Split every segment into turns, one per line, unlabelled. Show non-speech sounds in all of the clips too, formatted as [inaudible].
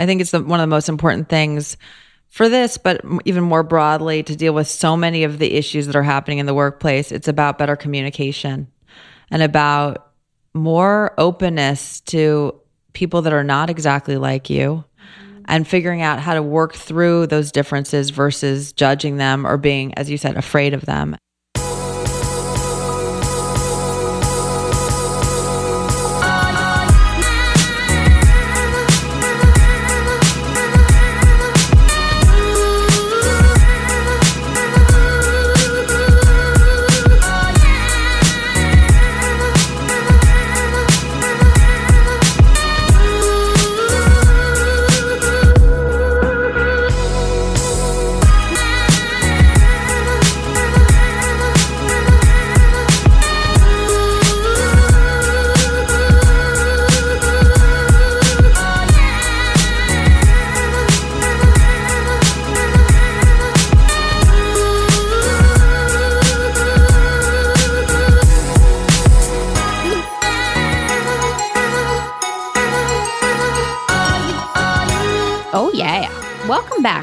I think it's the, one of the most important things for this, but even more broadly to deal with so many of the issues that are happening in the workplace. It's about better communication and about more openness to people that are not exactly like you and figuring out how to work through those differences versus judging them or being, as you said, afraid of them.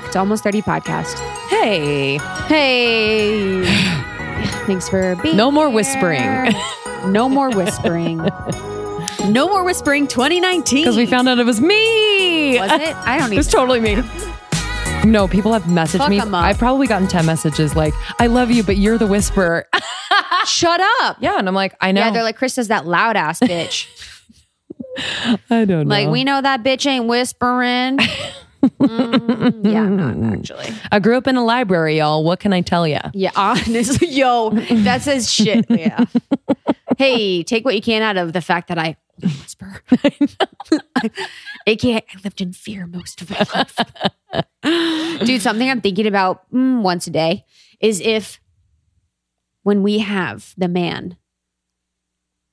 Back to Almost 30 Podcast.
Hey,
Hey. [sighs] Thanks for being
no more
here.
whispering [laughs]
No more whispering. no more whispering 2019.
because we found out it was me.
Was it? I don't even [laughs]
It was totally me. [laughs] No, people have messaged
Fuck
me. I've probably gotten 10 messages like, I love you, but you're the whisperer.
Shut up.
yeah. And I'm like, I know.
Yeah, they're like, Chris is that loud ass bitch.
I don't know.
like, we know that bitch ain't whispering. Mm, yeah, I'm [laughs] not actually.
I grew up in a library, y'all. What can I tell you?
Yeah, honestly, [laughs] yo, that says shit. [laughs] Yeah. hey, take what you can out of the fact that I whisper. AKA, I lived in fear most of my life. Dude, something I'm thinking about mm, once a day is if when we have the man,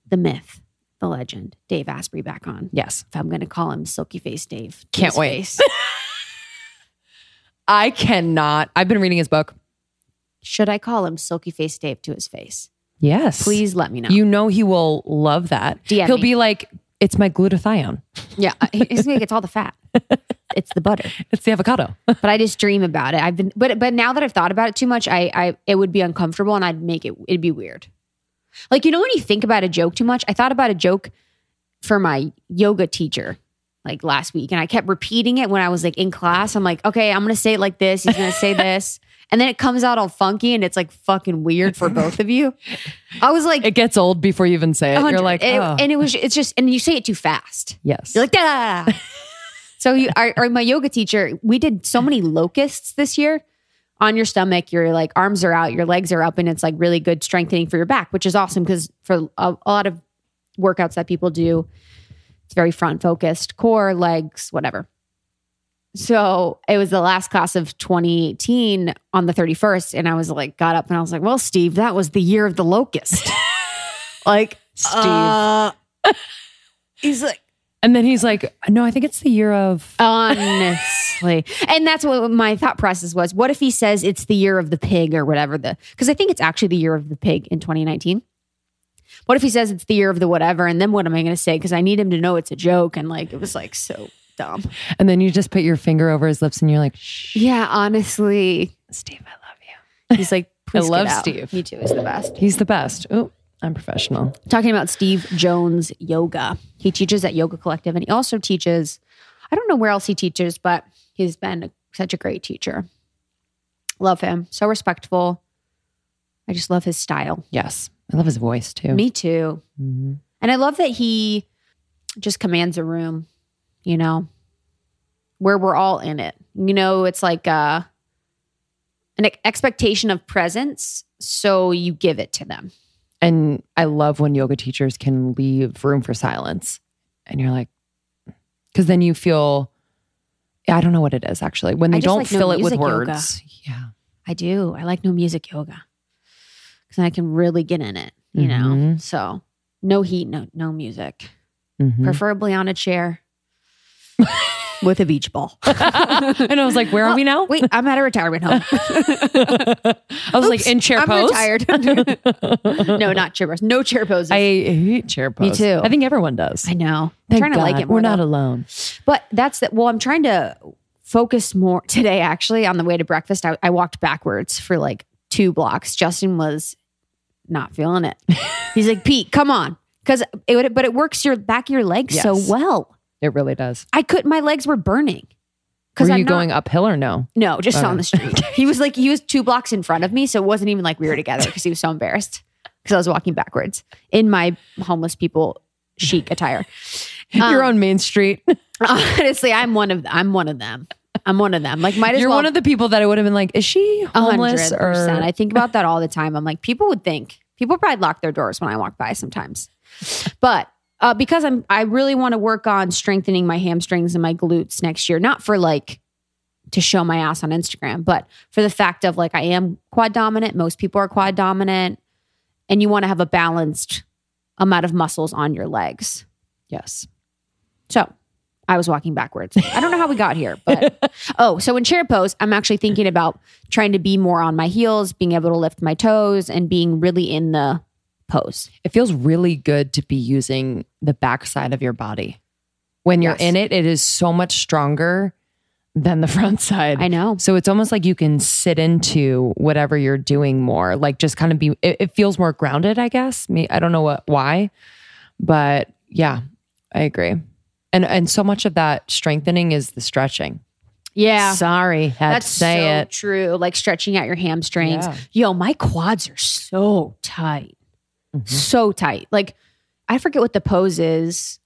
the myth, the legend, Dave Asprey back on,
Yes.
if I'm going to call him Silky Face Dave.
Can't
his
wait. I cannot. I've been reading his book.
Should I call him Silky Face Dave to his face?
Yes.
Please let me know.
You know he will love that.
DM
He'll
me.
be like, it's my glutathione.
yeah, uh, he's going to get all the fat. [laughs] It's the butter.
It's the avocado. [laughs]
but I just dream about it. I've been, but but now that I've thought about it too much, I I it would be uncomfortable and I'd make it. It'd be weird. Like you know when you think about a joke too much. I thought about a joke for my yoga teacher like last week, and I kept repeating it when I was like in class. I'm like, okay, I'm gonna say it like this. He's gonna say [laughs] this. And then it comes out all funky and it's like fucking weird for both of you. I was like,
it gets old before you even say it. You're
100
like,
and, it,
oh,
and it was, it's just, and you say it too fast.
yes.
You're like, da. [laughs] so you, our, our, my yoga teacher, we did so many locusts this year on your stomach. Your like arms are out, your legs are up, and it's like really good strengthening for your back, which is awesome because for a, a lot of workouts that people do, it's very front focused, core, legs, whatever. So it was the last class of 2018 on the 31st, and I was like, got up and I was like, well, Steve, that was the year of the locust. [laughs] like,
Steve.
uh, he's like.
and then he's like, no, I think it's the year of. [laughs]
Honestly. and that's what my thought process was. What if he says it's the year of the pig or whatever the because I think it's actually the year of the pig in 2019. What if he says it's the year of the whatever? And then what am I gonna say? Because I need him to know it's a joke. And like it was like so dumb.
And then you just put your finger over his lips and you're like, shh,
Yeah, honestly.
Steve, I love you.
He's like, [laughs] please
love. Steve.
Me too, He's the best.
He's the best. Oh, I'm professional.
Talking about Steve Jones yoga. He teaches at Yoga Collective and he also teaches, I don't know where else he teaches, but he's been such a great teacher. Love him. So respectful. I just love his style.
Yes. I love his voice too.
Me too.
Mhm.
And I love that he just commands a room, you know, where we're all in it. You know, it's like uh, an expectation of presence. So you give it to them.
And I love when yoga teachers can leave room for silence. And you're like, because then you feel, I don't know what it is actually. When they don't
like no
fill it with
music yoga.
words. Yeah.
I do. I like no music yoga because I can really get in it, you know?
Mhm.
So no heat, no, no music,
Mhm.
preferably on a chair. [laughs] with a beach ball. [laughs]
and I was like, where are we now?
Wait, I'm at a retirement home. [laughs]
I was like in chair
I'm
pose.
retired. no, not chair pose. No chair poses.
I hate chair pose.
Me too.
I think everyone does.
I know. I'm
Thank
trying to like it more.
We're not
though.
alone.
But that's the well, I'm trying to focus more today. Actually, on the way to breakfast, I, I walked backwards for like two blocks. Justin was not feeling it. He's like, Pete, come on, because it would, but it works your back of your legs so well.
It really does.
I could, my legs were burning.
Were
I'm
you
not-
going uphill or no?
No, just
Okay.
on the street. [laughs] he was like, he was two blocks in front of me, so it wasn't even like we were together because he was so embarrassed because I was walking backwards in my homeless people chic attire. [laughs]
You're um, on Main Street. [laughs]
Honestly, I'm one of I'm one of them. I'm one of them. Like, might as
You're
well.
one of the people that I would have been like, is she homeless
hundred
or
percent. I think about that all the time. I'm like, people would think people probably lock their doors when I walk by sometimes, but uh, because I'm, I really want to work on strengthening my hamstrings and my glutes next year. Not for like to show my ass on Instagram, but for the fact of like I am quad dominant. Most people are quad dominant, and you want to have a balanced amount of muscles on your legs.
yes.
So I was walking backwards. I don't know how we got here, but [laughs] oh, so in chair pose, I'm actually thinking about trying to be more on my heels, being able to lift my toes, and being really in the pose.
It feels really good to be using the backside of your body. When you're
Yes.
in it, it is so much stronger than the [laughs] front side.
I know.
So it's almost like you can sit into whatever you're doing more, like just kind of be. It, it feels more grounded, I guess. Me, I don't know what why, but yeah, I agree. And and so much of that strengthening is the stretching.
Yeah.
Sorry, had
That's
to say
so
it.
true. Like stretching out your hamstrings.
Yeah.
Yo, my quads are so tight.
Mm-hmm.
So tight. Like I forget what the pose is.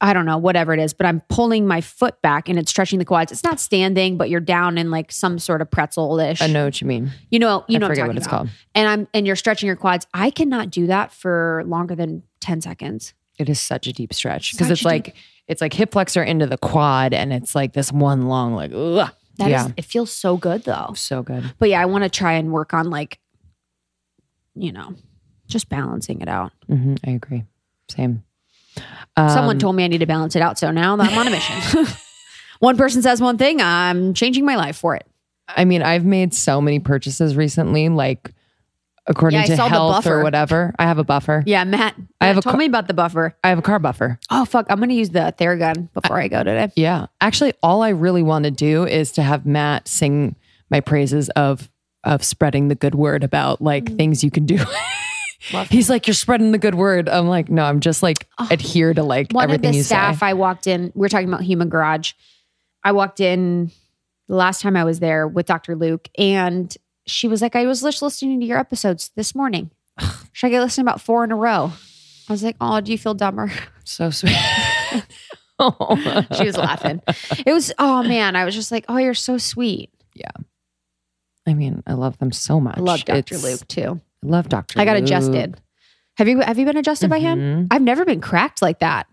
I don't know, whatever it is, but I'm pulling my foot back and it's stretching the quads. It's not standing, but you're down in like some sort of pretzel-ish.
I know what you mean.
You know, you
I
know
forget
I'm
what
talking
it's
about.
called.
And I'm and you're stretching your quads. I cannot do that for longer than 10 seconds.
It is such a deep stretch because it's like it's like hip flexor into the quad, and it's like this one long like. Ugh.
That is,
yeah,
it feels so good though.
so good.
But yeah, I want to try and work on like, you know, just balancing it out.
hmm I agree. Same.
Someone
Um,
told me I need to balance it out. So now I'm on a mission. [laughs] one person says one thing, I'm changing my life for it.
I mean, I've made so many purchases recently, like according
Yeah, I
to health
buffer.
or whatever. I have a buffer.
Yeah, Matt.
I have
Matt
a
told me about the buffer.
I have a car buffer.
Oh fuck, I'm gonna use the Theragun before I go today.
Yeah. Actually, all I really want to do is to have Matt sing my praises of of spreading the good word about like
Mm.
things you can do. [laughs] He's like, You're spreading the good word. I'm like, no, I'm just like adhere to like
One
everything
of the staff
say.
I walked in, we are talking about Human Garage. I walked in the last time I was there with Dr. Luke, and she was like, I was just listening to your episodes this morning. Should I get listening about four in a row? I was like, Oh, do you feel dumber? [laughs]
So sweet. [laughs] oh.
She was laughing. It was, oh man, I was just like, Oh, you're so sweet. Yeah.
I mean, I love them so much.
I love Dr.
It's-
Luke too.
I love Dr.
I got
Luke.
adjusted. Have you have you been adjusted by him?
Mhm.
I've never been cracked like that.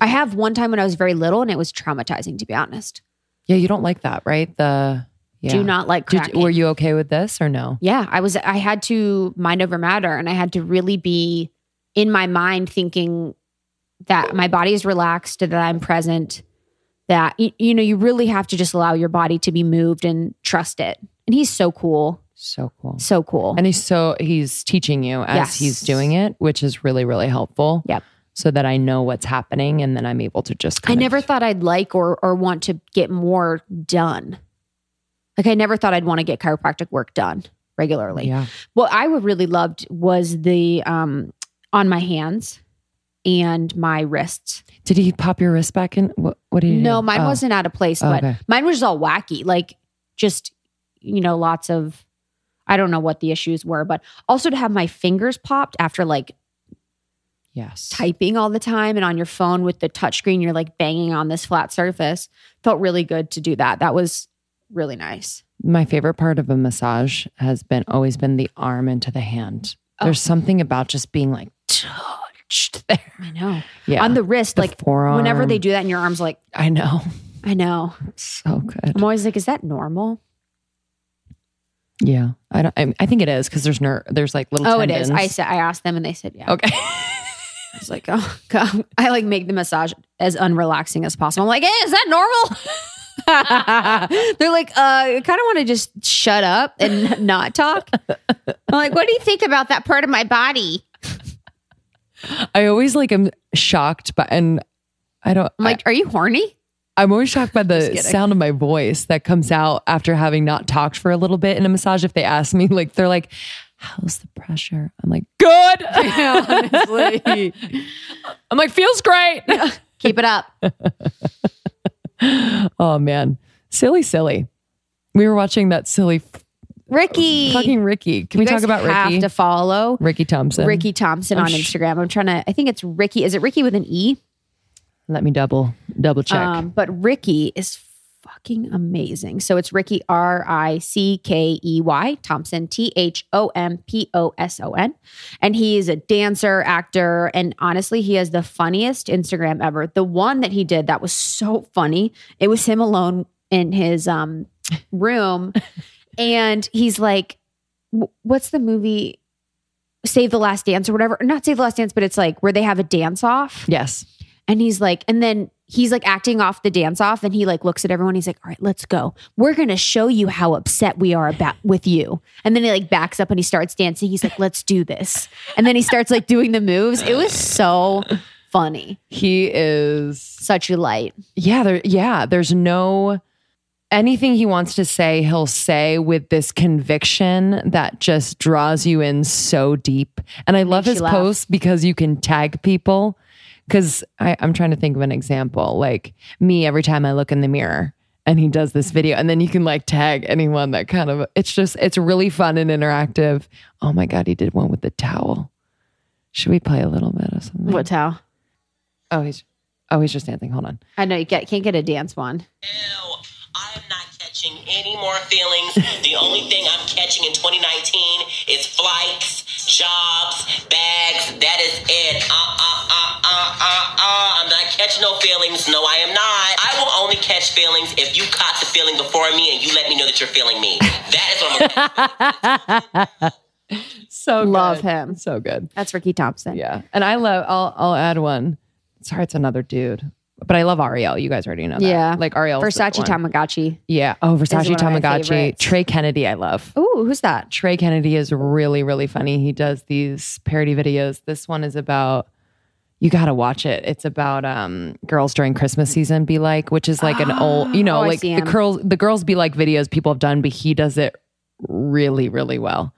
I have one time when I was very little and it was traumatizing to be honest.
Yeah, you don't like that, right? The yeah.
Do not like
Did, were you okay with this or no?
yeah, I was I had to mind over matter and I had to really be in my mind thinking that my body is relaxed, that I'm present, that you, you know, you really have to just allow your body to be moved and trust it. And he's so cool.
So cool.
So cool.
And he's so he's teaching you as
Yes.
he's doing it, which is really really helpful.
Yep.
So that I know what's happening and then I'm able to just.
I never
of-
thought I'd like or or want to get more done. Like I never thought I'd want to get chiropractic work done regularly.
Yeah.
What I would really loved was the um on my hands and my wrists.
Did he pop your wrist back in? What? What did he?
No,
do?
mine
Oh.
wasn't out of place,
Oh,
but
okay.
mine was just all wacky. Like just you know, lots of I don't know what the issues were, but also to have my fingers popped after like
Yes.
typing all the time and on your phone with the touchscreen, you're like banging on this flat surface. Felt really good to do that. That was really nice.
My favorite part of a massage has been always been the arm into the hand.
Oh.
There's something about just being like touched [laughs] there.
I know.
Yeah.
On the wrist,
The
like
forearm.
whenever they do that and your arm's like,
I know.
I know.
So good.
I'm always like, is that normal?
Yeah. I don't. I, I think it is because there's ner- There's like little.
Oh, it is. I said I asked them and they said yeah.
Okay. [laughs]
I was like, oh god. [laughs] I like make the massage as unrelaxing as possible. I'm like, hey, is that normal? [laughs] They're like, uh, I kind of want to just shut up and not talk. I'm like, what do you think about that part of my body?
I always like am shocked by and I don't
I'm like, are you horny?
I, am always shocked by the [laughs] sound of my voice that comes out after having not talked for a little bit in a massage. If they ask me, like they're like, How's the pressure? I'm like, good. [laughs]
honestly.
I'm like, feels great.
Keep it up. [laughs]
oh man. Silly, silly. We were watching that silly
Rickey.
fucking Rickey. Can we
You
talk about
have
Rickey?
to follow
Rickey Thompson.
Rickey Thompson
I'm
on
sh-
Instagram. I'm trying to, I think it's Rickey. Is it Rickey with an E?
Let me double double check.
Um, but Rickey is fucking amazing. So it's Rickey R I C K E Y Thompson T H O M P O S O N, and he is a dancer, actor, and honestly, he has the funniest Instagram ever. The one that he did that was so funny. It was him alone in his um room, and he's like, "What's the movie?" Save the Last Dance or whatever. Not Save the Last Dance, but it's like where they have a dance off.
yes.
And he's like, and then he's like acting off the dance off and he like looks at everyone. He's like, all right, let's go. We're going to show you how upset we are about with you. And then he like backs up and he starts dancing. He's like, let's do this. And then he starts like doing the moves. It was so funny.
He is
Such a light.
yeah, there yeah, there's no anything he wants to say, he'll say with this conviction that just draws you in so deep. And I love
Makes
his posts because you can tag people. Cause I, I'm trying to think of an example. Like me every time I look in the mirror and he does this video, and then you can like tag anyone that kind of it's just it's really fun and interactive. Oh my god, he did one with the towel. Should we play a little bit of something?
what towel
Oh, he's oh he's just dancing. Hold on.
I know you get, can't get a dance one.
Ew, I am not catching any more feelings. the only thing I'm catching in 2019 is flights, jobs, bags. That is it. Uh, uh, uh. I'm not catching no feelings. No, I am not. I will only catch feelings if you caught the feeling before me and you let me know that you're feeling me. That is what I'm gonna [laughs]
So
Love
good.
him.
So good.
That's Rickey Thompson.
Yeah. And I love I'll I'll add one. Sorry, it's another dude. But I love Arielle. You guys already know that.
Yeah.
Like Arielle.
Versace Tamagotchi.
Yeah. Oh, Versace
one of
Tamagotchi. Trey Kennedy, I love.
Ooh, who's that?
Trey Kennedy is really, really funny. He does these parody videos. This one is about you gotta watch it. It's about um girls during Christmas season be like, which is like an old, you [gasps] know,
Oh,
like the girls the girls be like videos people have done, but he does it really, really well.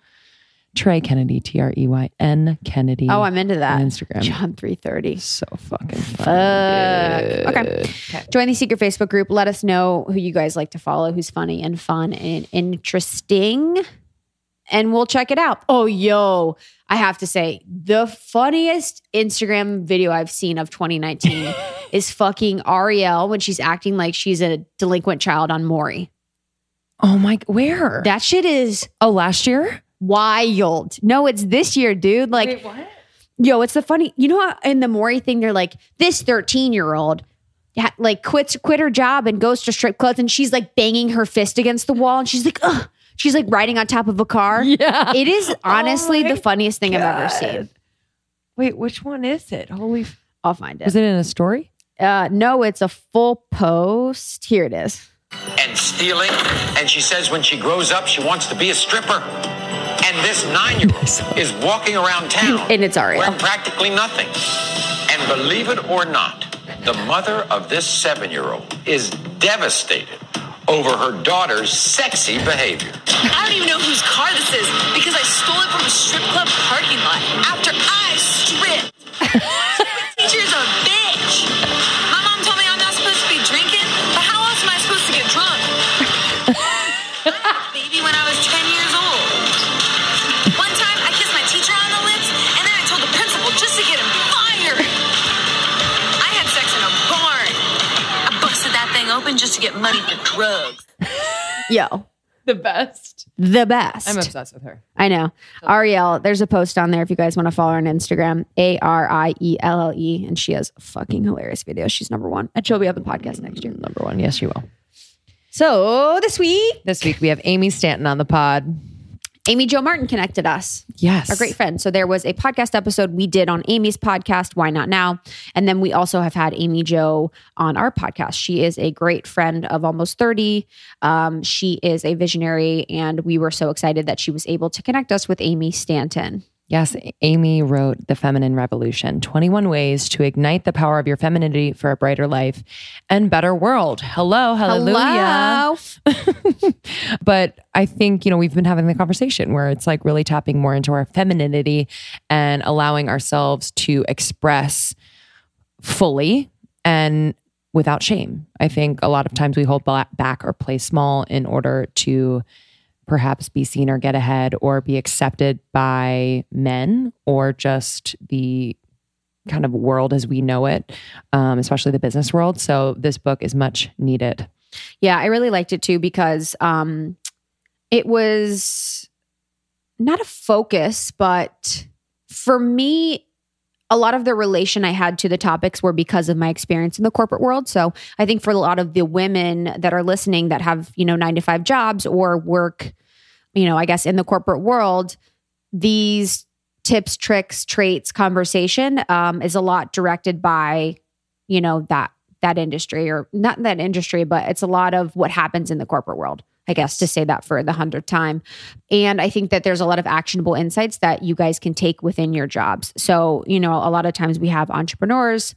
Trey Kennedy, T R E Y N Kennedy.
Oh, I'm into that.
on Instagram.
John 330.
So fucking funny.
Fuck. Okay. Join the secret Facebook group. Let us know who you guys like to follow, who's funny and fun and interesting. And we'll check it out. Oh, yo, I have to say, the funniest Instagram video I've seen of 2019 [laughs] is fucking Arielle when she's acting like she's a delinquent child on Maury.
Oh my where?
That shit is
oh, last year?
wild. No, it's this year, dude. Like, what? yo, it's the funny. You know, how in the Maury thing, they're like, this 13 year old like quits, quit her job and goes to strip clubs and she's like banging her fist against the wall and she's like, ugh. She's like riding on top of a car. [laughs]
Yeah.
It is honestly
my
the funniest thing I've ever seen.
Wait, which one is it? Holy f-
I'll find it.
Was it in a story?
Uh, no, it's a full post. Here it is.
and stealing. And she says when she grows up, she wants to be a stripper. And this nine year old is walking around town [laughs]
And it's Arielle.
wearing practically nothing. And believe it or not, the mother of this seven year old is devastated over her daughter's sexy behavior.
I don't even know whose car this is because I stole it from a strip club parking lot after I stripped. [laughs] just to get money for drugs.
Yo,
The best.
the best.
I'm obsessed with her.
I know. Arielle, there's a post on there if you guys want to follow her on Instagram, A R I E L L E. And she has fucking hilarious videos. She's number one. And she'll be on the podcast next year.
Number one. Yes, you will.
So this week,
This week we have Amy Stanton on the pod.
Amy Jo Martin connected us.
Yes.
a great friend. So there was a podcast episode we did on Amy's podcast, Why Not Now? And then we also have had Amy Jo on our podcast. She is a great friend of almost 30. Um, she is a visionary, and we were so excited that she was able to connect us with Amy Stanton.
Yes, Amy wrote The Feminine Revolution 21 Ways to Ignite the Power of Your Femininity for a Brighter Life and Better World. Hello, hallelujah.
Hello. [laughs]
but I think, you know, we've been having the conversation where it's like really tapping more into our femininity and allowing ourselves to express fully and without shame. I think a lot of times we hold back or play small in order to perhaps be seen or get ahead or be accepted by men or just the kind of world as we know it, um, especially the business world. So this book is much needed.
Yeah, I really liked it too because um, it was not a focus, but for me, a lot of the relation I had to the topics were because of my experience in the corporate world. So I think for a lot of the women that are listening that have, you know, nine to five jobs or work, you know, I guess in the corporate world, these tips, tricks, traits, conversation um, is a lot directed by, you know, that that industry or not that industry, but it's a lot of what happens in the corporate world. I guess to say that for the hundredth time. And I think that there's a lot of actionable insights that you guys can take within your jobs. So, you know, a lot of times we have entrepreneurs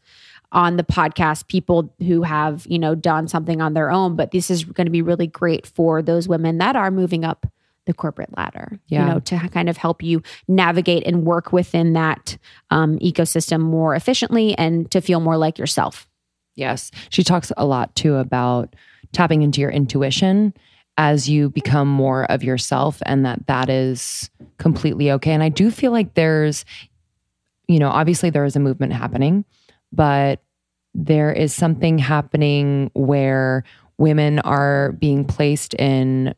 on the podcast, people who have, you know, done something on their own, but this is going to be really great for those women that are moving up the corporate ladder,
Yeah.
you know, to kind of help you navigate and work within that um, ecosystem more efficiently and to feel more like yourself.
Yes. She talks a lot too about tapping into your intuition as you become more of yourself and that that is completely okay. And I do feel like there's, you know, obviously there is a movement happening, but there is something happening where women are being placed in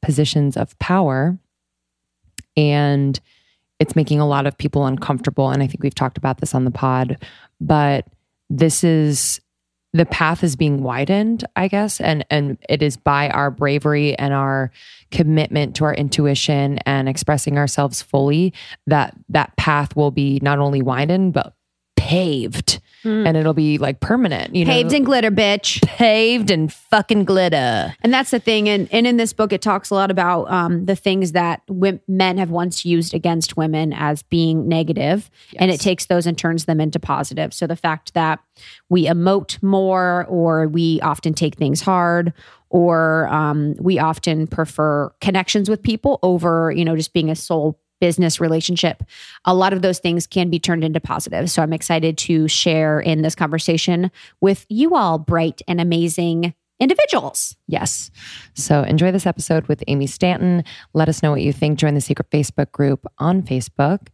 positions of power and it's making a lot of people uncomfortable. And I think we've talked about this on the pod, but this is the path is being widened, I guess, and and it is by our bravery and our commitment to our intuition and expressing ourselves fully that that path will be not only widened but paved, and it'll be like permanent. You.
Paved
know,
in glitter, bitch.
paved and fucking glitter.
And that's the thing. And, and in this book, it talks a lot about um, the things that wom- men have once used against women as being negative, and it takes those and turns them into positive. So the fact that we emote more, or we often take things hard, or um, we often prefer connections with people over, you know, just being a soul business relationship. A lot of those things can be turned into positive. So I'm excited to share in this conversation with you all, bright and amazing individuals.
Yes. So enjoy this episode with Amy Stanton. Let us know what you think. Join the secret Facebook group on Facebook.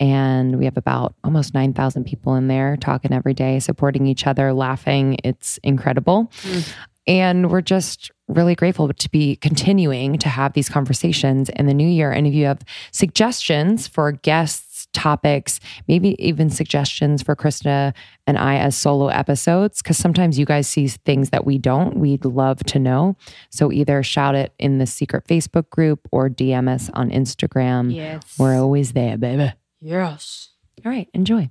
And we have about almost 9,000 people in there talking every day, supporting each other, laughing. It's incredible. Mm. And we're just really grateful to be continuing to have these conversations in the new year. And if you have suggestions for guests, topics, maybe even suggestions for Krista and I as solo episodes, because sometimes you guys see things that we don't, we'd love to know. So either shout it in the secret Facebook group or DM us on Instagram.
Yes.
We're always there, baby.
Yes.
All right, enjoy.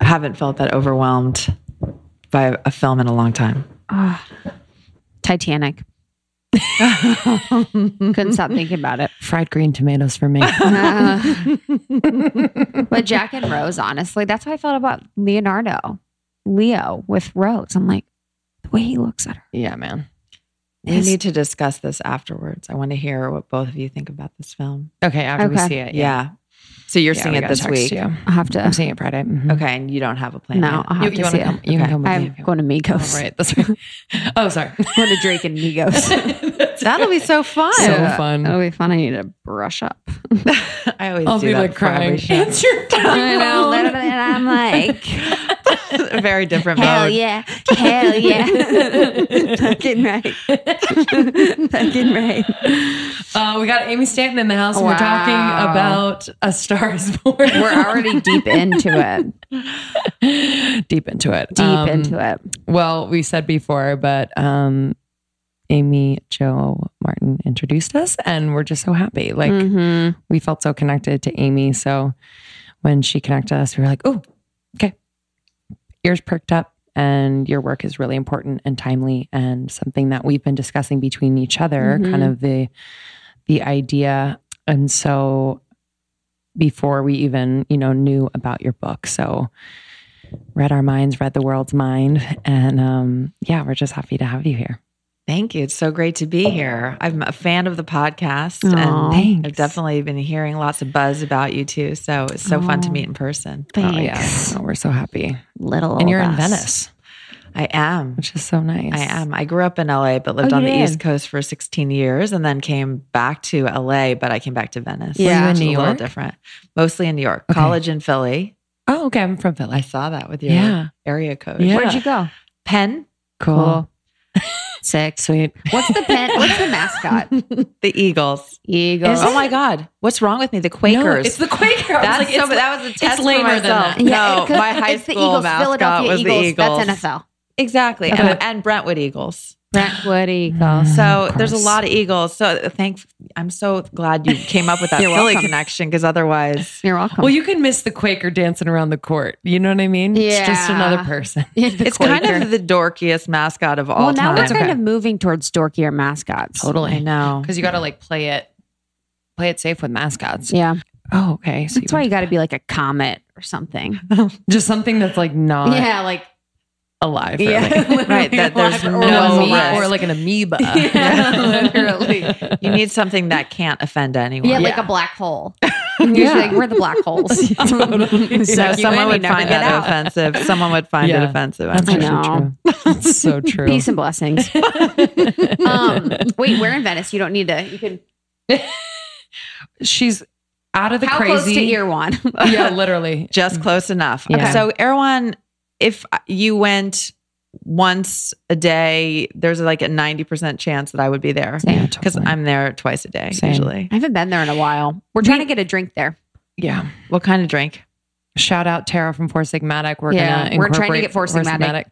I haven't felt that overwhelmed by a film in a long time. Ah.
Titanic. [laughs] Couldn't stop thinking about it.
Fried green tomatoes for me. [laughs]
But Jack and Rose, honestly, that's how I felt about Leonardo, Leo with Rose. I'm like, the way he looks at her.
yeah, man.
We
His-
need to discuss this afterwards. I want to hear what both of you think about this film.
Okay, after we see it.
Yeah. So you're
Yeah,
seeing
we
it this week.
You.
I'll have to.
I'm seeing it Friday. Mhm.
Okay, and you don't have a plan.
No,
yet.
I'll have
You,
to
you
see
want
it.
come? You can come with
I'm
me.
going to Migos.
Oh, right. That's right. [laughs] Oh, sorry. [laughs]
going to Drake and [laughs] Migos. [laughs]
That'll be so fun.
So fun.
That'll be fun. I need to brush up. [laughs]
I always
I'll
do
be
that
like crying.
show.
Answer your [laughs]
I know. literally, and I'm like,
very different
hell
mode.
yeah. Hell yeah. Fucking right. Fucking right.
Uh, we got Amy Stanton in the house, and we're talking about A Star Is Born.
We're already deep into it.
deep into it.
Deep
Um,
into it.
Well, we said before, but um, Amy Jo Martin introduced us, and we're just so happy. Like
Mhm.
we felt so connected to Amy. So when she connected us, we were like, oh, okay. Ears perked up. And your work is really important and timely and something that we've been discussing between each other, kind of the the idea. And so before we even, you know, knew about your book. So read our minds, read the world's mind. And um, yeah, we're just happy to have you here.
Thank you. It's so great to be here. I'm a fan of the podcast
Aw.
and
Thanks.
I've definitely been hearing lots of buzz about you too. So it's so fun to meet in person.
Oh, yeah.
Thanks.
Oh, we're so happy.
Little
And you're
old
in. Venice,
I am.
which is so nice.
I am. I grew up in LA, but lived
Oh,
on the
did?
East Coast for 16 years and then came back to LA, but I came back to Venice.
Yeah. In
which is
New
a little different. Mostly in New York.
Okay.
College in Philly.
Oh, okay. I'm from Philly.
I saw that with your
Yeah.
area code.
Yeah.
Where'd you go?
Penn,
Cool. [laughs]
Sick.
Sweet.
What's the pen? What's the mascot? [laughs]
the Eagles.
Eagles.
Oh my God. What's wrong with me? The Quakers.
it's the Quakers. I was
That's
like,
so,
it's
that was a test for
lamer than
myself.
that.
No,
because
my high school
the Eagles,
mascot
Philadelphia
was
Eagles.
the Eagles.
That's NFL.
Exactly.
Okay.
And, and Brentwood Eagles.
Brentwood Eagles.
So
Mm, Of
there's a lot of Eagles. So thank I'm so glad you came up with that [laughs] Philly
welcome.
connection because otherwise
You're welcome.
Well, you can miss the Quaker dancing around the court. You know what I mean? It's just another person. [laughs]
it's kind of the dorkiest mascot of all
well, now
time.
we're
It's
kind
okay.
of moving towards dorkier mascots. Totally.
I know.
Because you got to like play it, play it safe with mascots.
Yeah.
Oh, okay. So
That's why you got to be like a comet or something. [laughs]
just something that's like not
yeah, like
alive.
Yeah. [laughs]
Right, that there's no
an amoeba- or like an amoeba. [laughs]
Yeah, literally.
You need something that can't offend anyone.
yeah, like
Yeah.
a black hole. [laughs] You're like, we're the black holes.
Totally.
So
Suck
someone would find
get
that
out.
offensive. Someone would find it offensive.
That's
I'm
I
sure.
actually
know.
true. That's so true.
Peace and blessings. um, wait, we're in Venice. You don't need to. You can.
She's out of the
How
crazy.
close to Erewhon?
yeah, literally.
Just close enough.
Yeah.
So Erewhon, if you went once a day, there's like a 90% chance that I would be there. Because
Totally.
I'm there twice a day
Same.
usually.
I haven't been there in a while. We're trying to get a drink there.
Yeah.
What kind of drink?
Shout out Tara from Four Sigmatic. We're
Yeah,
gonna
we're trying to get Four
Sigmatic.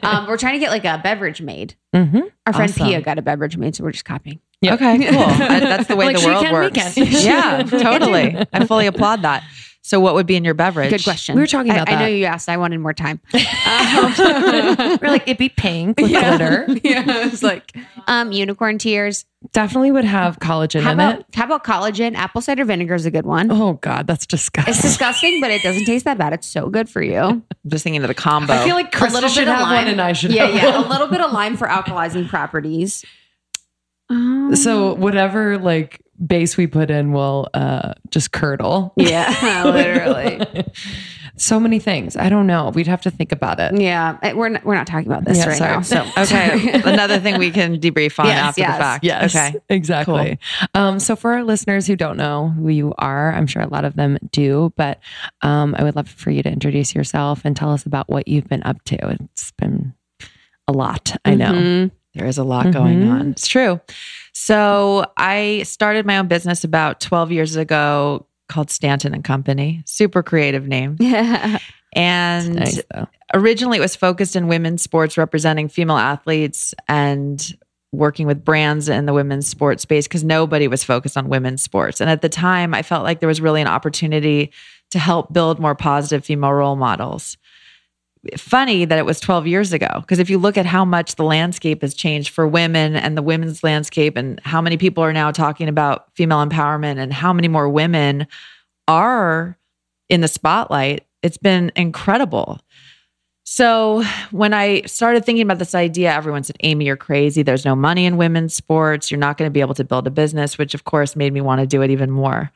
[laughs]
Um, we're trying to get like a beverage made.
mm-hmm.
Our friend
Awesome.
Pia got a beverage made, so we're just copying.
Yeah.
Okay, cool. [laughs] Uh, That's the way
Like,
the world works. [laughs] yeah, totally. I fully applaud that. So, what would be in your beverage?
Good question.
We were talking
I-
about
I, know you asked. I wanted more time. [laughs] [laughs]
we're like it'd be pink with glitter. [laughs]
yeah, I was like, um, unicorn tears.
Definitely would have collagen
How
in
about
it.
how about collagen? Apple cider vinegar is a good one.
Oh God, that's disgusting.
It's disgusting, but it doesn't taste that bad. It's so good for you.
I'm just thinking of the combo.
I feel like
a
Krista
little
should
bit of
have
lime,
one and I should
yeah,
have
yeah,
one.
a little bit of lime for alkalizing properties. Um,
So whatever like base we put in will uh just curdle.
yeah, [laughs] literally. [laughs]
so many things. I don't know. We'd have to think about it.
Yeah, eh, we're not, we're not talking about this
Yeah,
right
sorry.
now. So [laughs]
okay, another thing we can debrief on
Yes,
after
yes,
the fact.
Yes.
Okay.
Exactly. Um, so for our listeners who don't know who you are, I'm sure a lot of them do, but um, I would love for you to introduce yourself and tell us about what you've been up to. It's been a lot. I know.
Mhm.
There is a lot going
Mhm.
on. It's true. So I started my own business about 12 years ago called Stanton and Company. Super creative name. [laughs]
Yeah.
And
Nice
originally it was focused in women's sports representing female athletes and working with brands in the women's sports space because nobody was focused on women's sports. And at the time, I felt like there was really an opportunity to help build more positive female role models. Funny that it was 12 years ago because if you look at how much the landscape has changed for women and the women's landscape and how many people are now talking about female empowerment and how many more women are in the spotlight, it's been incredible. So when I started thinking about this idea, everyone said, Amy, you're crazy. There's no money in women's sports. You're not going to be able to build a business, which of course made me want to do it even more.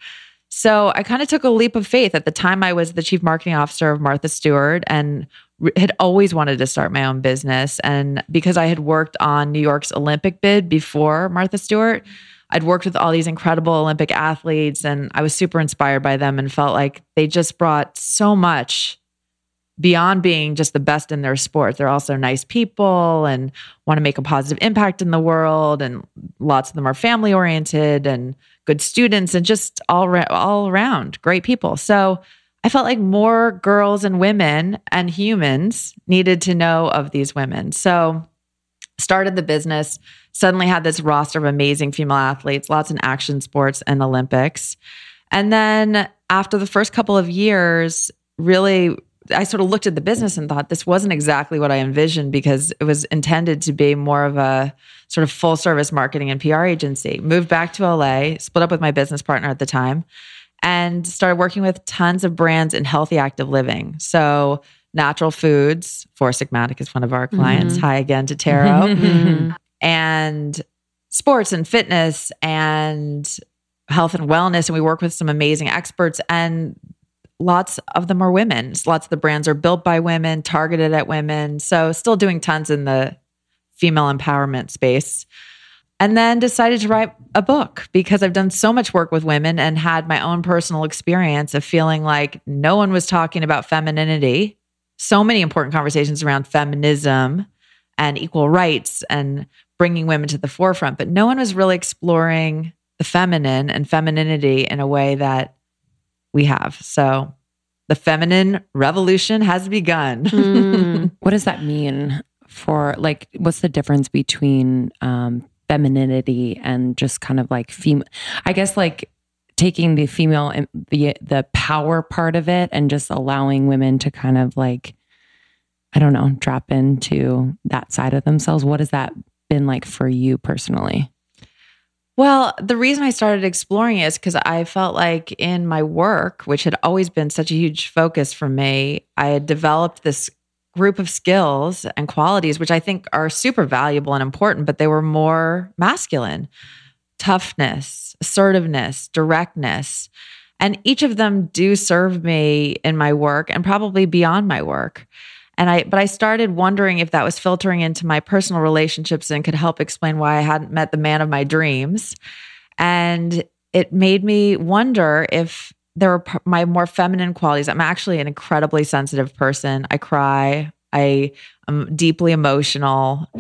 So I kind of took a leap of faith. At the time, I was the chief marketing officer of Martha Stewart and had always wanted to start my own business. And because I had worked on New York's Olympic bid before Martha Stewart, I'd worked with all these incredible Olympic athletes and I was super inspired by them and felt like they just brought so much beyond being just the best in their sport. They're also nice people and want to make a positive impact in the world. And lots of them are family oriented and good students and just all, all around great people. So I felt like more girls and women and humans needed to know of these women. So started the business, suddenly had this roster of amazing female athletes, lots in action sports and Olympics. And then after the first couple of years, really, I sort of looked at the business and thought this wasn't exactly what I envisioned because it was intended to be more of a sort of full service marketing and PR agency. Moved back to LA, split up with my business partner at the time, and started working with tons of brands in healthy active living. So, natural foods, Four Sigmatic is one of our clients. Mm-hmm. Hi again to Taro. [laughs] Mm-hmm. and sports and fitness and health and wellness. And we work with some amazing experts, and lots of them are women. So lots of the brands are built by women, targeted at women. So, still doing tons in the female empowerment space. And then decided to write a book because I've done so much work with women and had my own personal experience of feeling like no one was talking about femininity. So many important conversations around feminism and equal rights and bringing women to the forefront, but no one was really exploring the feminine and femininity in a way that we have. So the feminine revolution has begun. [laughs]
What does that mean for like what's the difference between um femininity and just kind of like female I guess like taking the female the the power part of it and just allowing women to kind of like I don't know, drop into that side of themselves. What has that been like for you personally?
Well, the reason I started exploring is because I felt like in my work, which had always been such a huge focus for me, I had developed this group of skills and qualities, which I think are super valuable and important, but they were more masculine toughness, assertiveness, directness. And each of them do serve me in my work and probably beyond my work. And I, but I started wondering if that was filtering into my personal relationships and could help explain why I hadn't met the man of my dreams. And it made me wonder if there were my more feminine qualities. I'm actually an incredibly sensitive person. I cry. I am deeply emotional.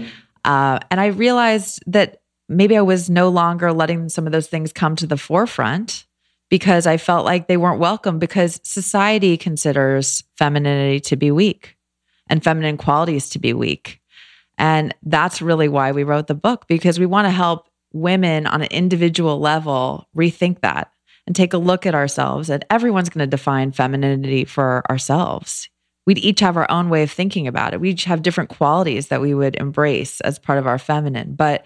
Uh, and I realized that maybe I was no longer letting some of those things come to the forefront because I felt like they weren't welcome because society considers femininity to be weak and feminine qualities to be weak. And that's really why we wrote the book because we want to help women on an individual level rethink that and take a look at ourselves. And everyone's going to define femininity for ourselves. We'd each have our own way of thinking about it. We each have different qualities that we would embrace as part of our feminine. But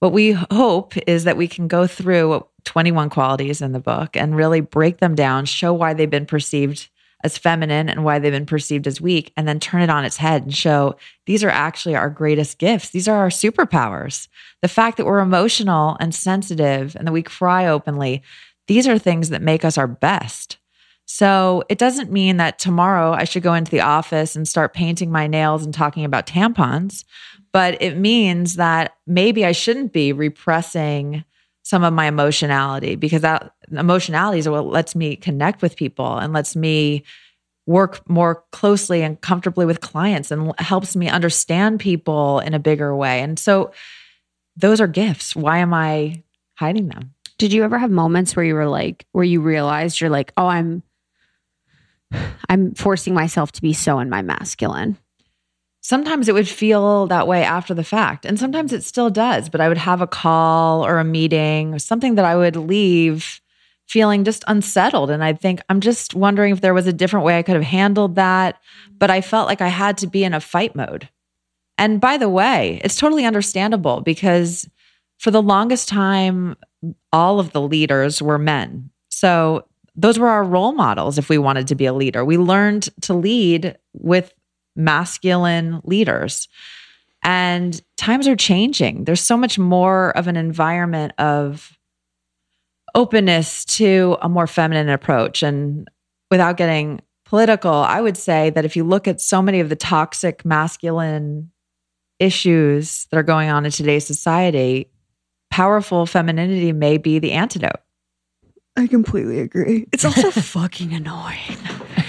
what we hope is that we can go through 21 qualities in the book and really break them down, show why they've been perceived as feminine and why they've been perceived as weak, and then turn it on its head and show these are actually our greatest gifts. These are our superpowers. The fact that we're emotional and sensitive and that we cry openly, these are things that make us our best. So it doesn't mean that tomorrow I should go into the office and start painting my nails and talking about tampons, but it means that maybe I shouldn't be repressing some of my emotionality because that emotionality is what lets me connect with people and lets me work more closely and comfortably with clients and helps me understand people in a bigger way. And so those are gifts. Why am I hiding them?
Did you ever have moments where you were like, where you realized you're like, oh, I'm, I'm forcing myself to be so in my masculine?
sometimes it would feel that way after the fact and sometimes it still does but i would have a call or a meeting or something that i would leave feeling just unsettled and i'd think i'm just wondering if there was a different way i could have handled that but i felt like i had to be in a fight mode and by the way it's totally understandable because for the longest time all of the leaders were men so those were our role models if we wanted to be a leader we learned to lead with masculine leaders. And times are changing. There's so much more of an environment of openness to a more feminine approach. And without getting political, I would say that if you look at so many of the toxic masculine issues that are going on in today's society, powerful femininity may be the antidote.
I completely agree. It's also [laughs] fucking annoying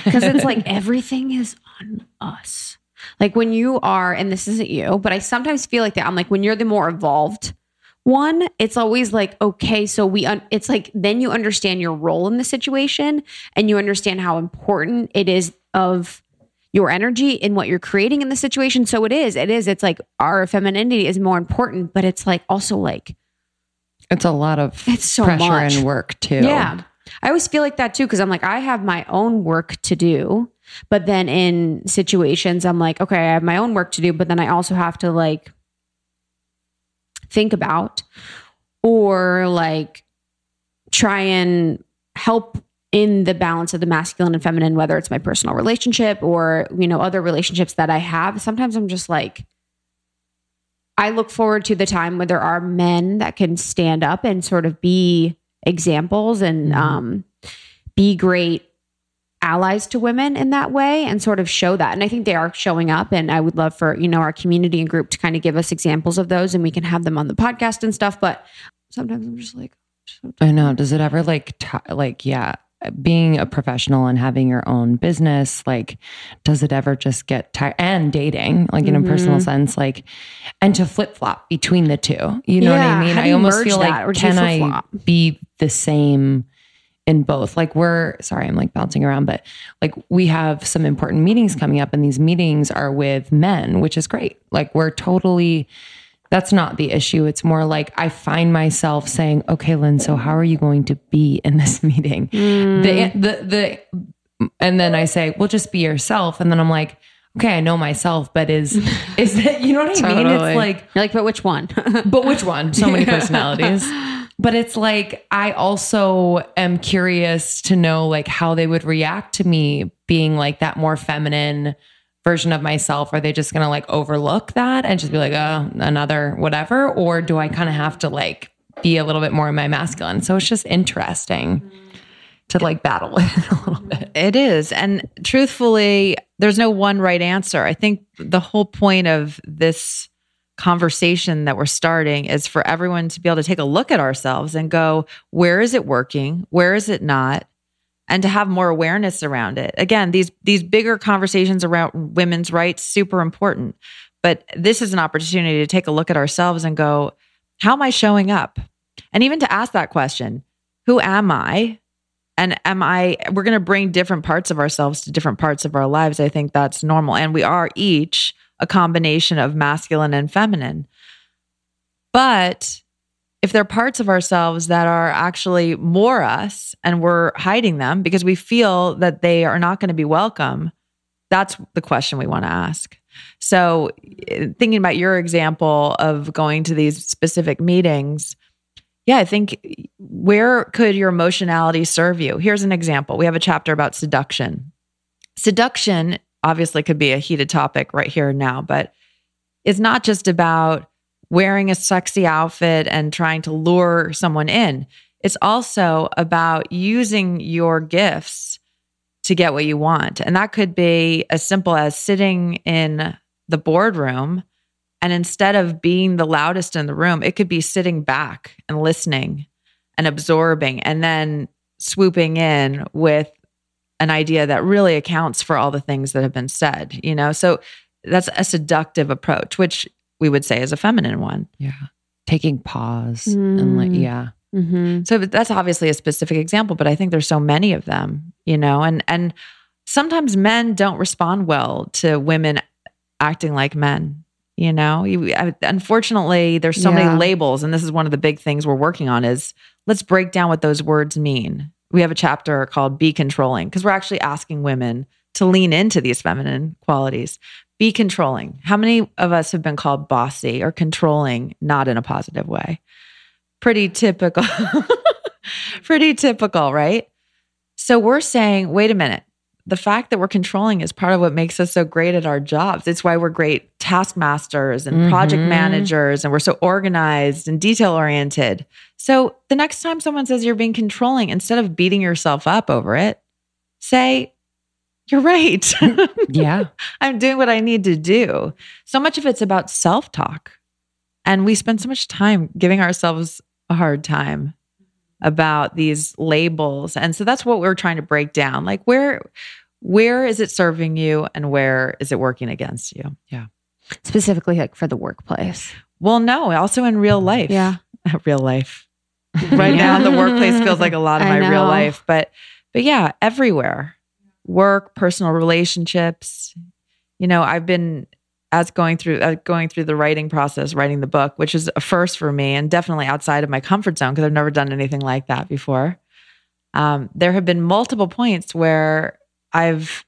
because it's like everything is on us. Like when you are, and this isn't you, but I sometimes feel like that. I'm like, when you're the more evolved one, it's always like, okay, so we, un- it's like, then you understand your role in the situation and you understand how important it is of your energy in what you're creating in the situation. So it is, it is, it's like our femininity is more important, but it's like also like,
It's a lot of
It's so
pressure
much.
and work too.
yeah. I always feel like that too, because I'm like, I have my own work to do. But then in situations, I'm like, okay, I have my own work to do, but then I also have to like think about or like try and help in the balance of the masculine and feminine, whether it's my personal relationship or, you know, other relationships that I have. Sometimes I'm just like, I look forward to the time when there are men that can stand up and sort of be examples and um, be great allies to women in that way and sort of show that. And I think they are showing up. And I would love for, you know, our community and group to kind of give us examples of those and we can have them on the podcast and stuff. But sometimes I'm just like, so
I know. Does it ever like t- like yeah, being a professional and having your own business like does it ever just get tired and dating like in a
Mm-hmm.
personal sense like and to flip-flop between the two. You know what I mean? I almost feel like
or do you
can I be the same in both. Like we're sorry, I'm like bouncing around, but like we have some important meetings coming up and these meetings are with men, which is great. Like we're totally that's not the issue. It's more like I find myself saying, "Okay, Lynn, so how are you going to be in this [laughs] meeting?" Mm. The the the and then I say, "Well, just be yourself." And then I'm like, "Okay, I know myself, but is [laughs] is that you know what I mean? It's like
you're like, but which one? [laughs]
but which one? So many personalities. But it's like I also am curious to know like how they would react to me being like that more feminine version of myself. Are they just gonna like overlook that and just be like, oh, another whatever? Or do I kind of have to like be a little bit more in my masculine? So it's just interesting to like battle [laughs] it a little bit.
It is. And truthfully, there's no one right answer. I think the whole point of this conversation that we're starting is for everyone to be able to take a look at ourselves and go, where is it working? Where is it not? And to have more awareness around it. Again, these these bigger conversations around women's rights super important. But this is an opportunity to take a look at ourselves and go, how am I showing up? And even to ask that question, who am I? and am i we're going to bring different parts of ourselves to different parts of our lives i think that's normal and we are each a combination of masculine and feminine but if there are parts of ourselves that are actually more us and we're hiding them because we feel that they are not going to be welcome that's the question we want to ask so thinking about your example of going to these specific meetings yeah, I think where could your emotionality serve you? Here's an example. We have a chapter about seduction. Seduction obviously could be a heated topic right here and now, but it's not just about wearing a sexy outfit and trying to lure someone in. It's also about using your gifts to get what you want. And that could be as simple as sitting in the boardroom and instead of being the loudest in the room, it could be sitting back and listening and absorbing and then swooping in with an idea that really accounts for all the things that have been said, you know? So that's a seductive approach, which we would say is a feminine one.
Yeah. Taking pause and like,
Mm.
yeah.
mm-hmm.
So that's obviously a specific example, but I think there's so many of them, you know, and and sometimes men don't respond well to women acting like men. You know, you, I- unfortunately, there's so
Yeah.
many labels, and this is one of the big things we're working on. Is let's break down what those words mean. We have a chapter called "Be Controlling" because we're actually asking women to lean into these feminine qualities. Be controlling. How many of us have been called bossy or controlling, not in a positive way? Pretty typical. [laughs] Pretty typical, right? So we're saying, wait a minute. The fact that we're controlling is part of what makes us so great at our jobs. It's why we're great taskmasters and project
Mhm.
managers, and we're so organized and detail oriented. So the next time someone says you're being controlling, instead of beating yourself up over it, say, you're right. [laughs]
Yeah.
I'm doing what I need to do. So much of it's about self talk. And we spend so much time giving ourselves a hard time about these labels. And so that's what we're trying to break down. Like where where is it serving you and where is it working against you? Yeah.
Specifically, like for the workplace.
Well, no, also in real life.
Yeah. [laughs]
real life. [laughs] Right now the workplace feels like a lot of
I
my real life, but but yeah, everywhere. Work, personal relationships. You know, I've been as going through uh, going through the writing process, writing the book, which is a first for me and definitely outside of my comfort zone because I've never done anything like that before. Um, there have been multiple points where I've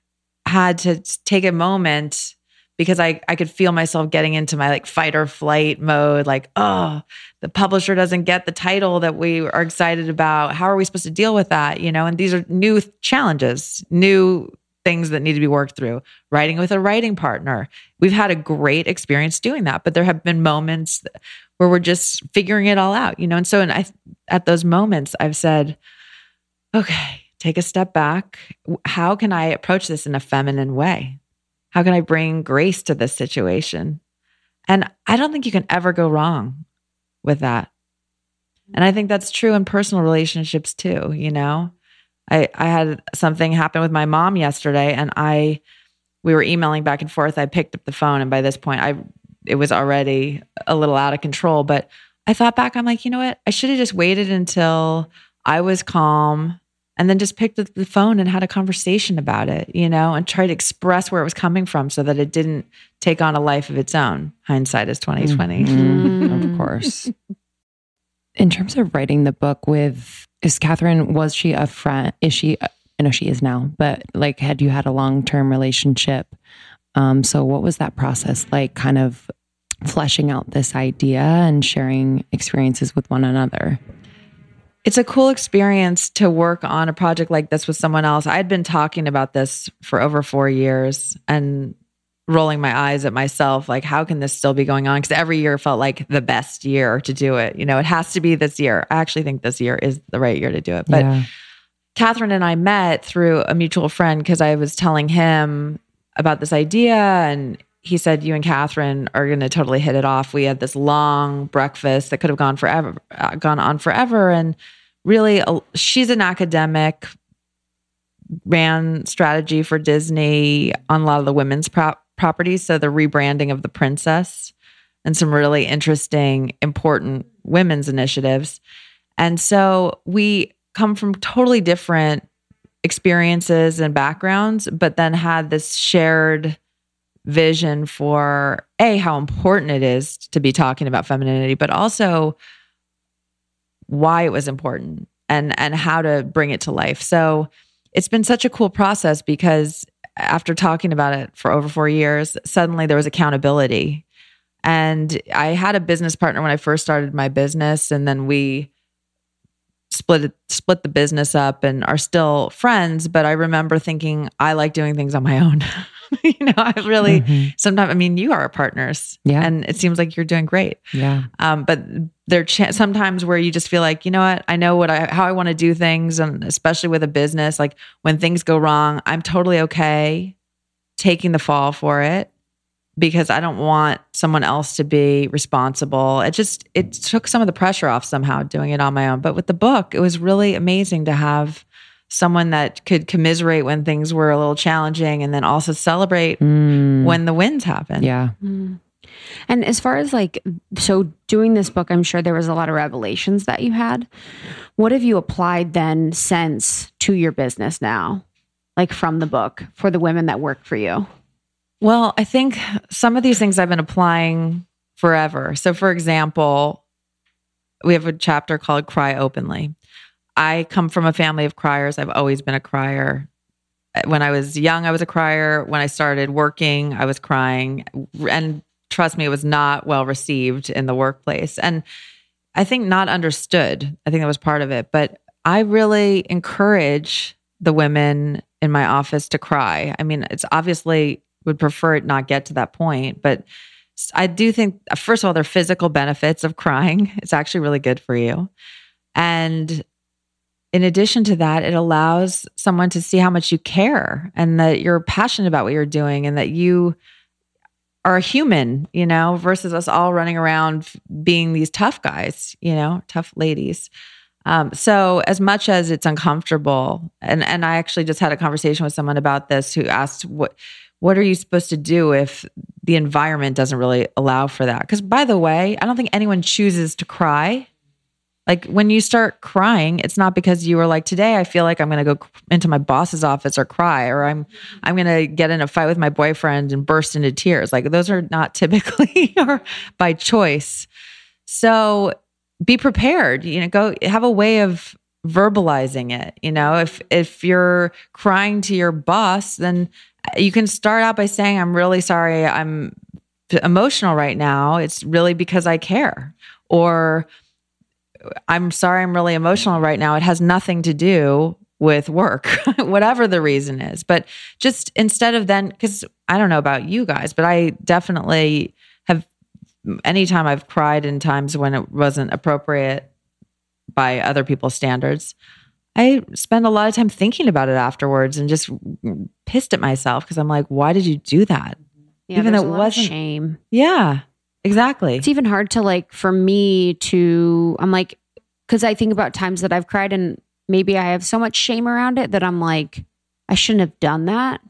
had to take a moment because I, I could feel myself getting into my like fight or flight mode like oh the publisher doesn't get the title that we are excited about. How are we supposed to deal with that? You know and these are new challenges new things that need to be worked through. Writing with a writing partner. We've had a great experience doing that but there have been moments where we're just figuring it all out you know? And so and I at those moments I've said okay take a step back. How can I approach this in a feminine way how can I bring grace to this situation? And I don't think you can ever go wrong with that. And I think that's true in personal relationships too, you know? I I had something happen with my mom yesterday and I we were emailing back and forth. I picked up the phone and by this point I it was already a little out of control, but I thought back I'm like, you know what? I should have just waited until I was calm and then just picked up the phone and had a conversation about it, you know, and tried to express where it was coming from so that it didn't take on a life of its own. Hindsight is 2020.
Mhm, of course. In terms of writing the book with is Catherine, was she a friend? Is she I know she is now, but like had you had a long-term relationship? Um, so what was that process like kind of fleshing out this idea and sharing experiences with one another?
It's a cool experience to work on a project like this with someone else. I'd been talking about this for over four years and rolling my eyes at myself, like, how can this still be going on? Because every year felt like the best year to do it. You know, it has to be this year. I actually think this year is the right year to do it. But
yeah.
Catherine and I met through a mutual friend because I was telling him about this idea and he said you and Catherine are going to totally hit it off. We had this long breakfast that could have gone forever, uh, gone on forever, and really, uh, she's an academic, ran strategy for Disney on a lot of the women's prop- properties, so the rebranding of the princess and some really interesting, important women's initiatives. And so we come from totally different experiences and backgrounds, but then had this shared vision for a how important it is to be talking about femininity but also why it was important and and how to bring it to life. So it's been such a cool process because after talking about it for over 4 years suddenly there was accountability. And i had a business partner when i first started my business and then we split it, split the business up and are still friends but i remember thinking i like doing things on my own [laughs] [laughs] you know i really
Mhm.
sometimes i mean you are partners
Yeah.
and it seems like you're doing great
Yeah.
um, but there are ch- sometimes where you just feel like you know what i know what i how i want to do things and especially with a business like when things go wrong i'm totally okay taking the fall for it because i don't want someone else to be responsible it just it took some of the pressure off somehow doing it on my own but with the book it was really amazing to have someone that could commiserate when things were a little challenging and then also celebrate
Mm.
when the wins happen
yeah.
And as far as like, so doing this book, I'm sure there was a lot of revelations that you had. What have you applied then since to your business now, like from the book for the women that work for you?
Well, I think some of these things I've been applying forever. So, for example, we have a chapter called Cry Openly. I come from a family of criers. I've always been a crier. When I was young, I was a crier. When I started working, I was crying. And trust me, it was not well received in the workplace. And I think not understood. I think that was part of it. But I really encourage the women in my office to cry. I mean, it's obviously would prefer it not get to that point, but I do think first of all, there are physical benefits of crying. It's actually really good for you. And in addition to that, it allows someone to see how much you care and that you're passionate about what you're doing and that you are a human, you know, versus us all running around being these tough guys, you know, tough ladies. Um, so as much as it's uncomfortable, and and I actually just had a conversation with someone about this who asked what what are you supposed to do if the environment doesn't really allow for that? Because by the way, I don't think anyone chooses to cry. Like when you start crying, it's not because you were like, today I feel like I'm going to go into my boss's office or cry, or I'm, I'm going to get in a fight with my boyfriend and burst into tears. Like those are not [laughs] typically or by choice. So be prepared, you know, go have a way of verbalizing it. You know, if, if you're crying to your boss, then uh, you can start out by saying, I'm really sorry. I'm emotional right now. It's really because I care. Or, I'm sorry, I'm really emotional right now. It has nothing to do with work, [laughs] whatever the reason is. But just instead of then, because I don't know about you guys, but I definitely have, anytime I've cried in times when it wasn't appropriate by other people's standards, I spend a lot of time thinking about it afterwards and just pissed at myself because I'm like, why did you do that?
Yeah,
Even though it wasn't-
shame.
Yeah, exactly.
It's even hard to like for me to I'm like because I think about times that I've cried and maybe I have so much shame around it that I'm like I shouldn't have done that.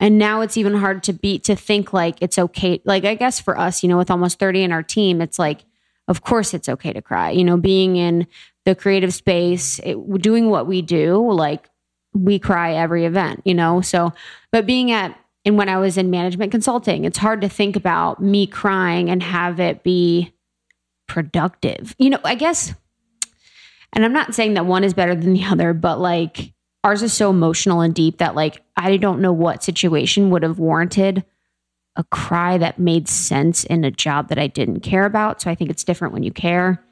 And now it's even hard to be to think like it's okay. Like I guess for us, you know, with almost 30 in our team, it's like of course it's okay to cry. You know, being in the creative space, it, doing what we do, like we cry every event, you know? So, but being at, and when I was in management consulting, it's hard to think about me crying and have it be productive. You know, I guess, and I'm not saying that one is better than the other, but like ours is so emotional and deep that like I don't know what situation would have warranted a cry that made sense in a job that I didn't care about. So I think it's different when you care.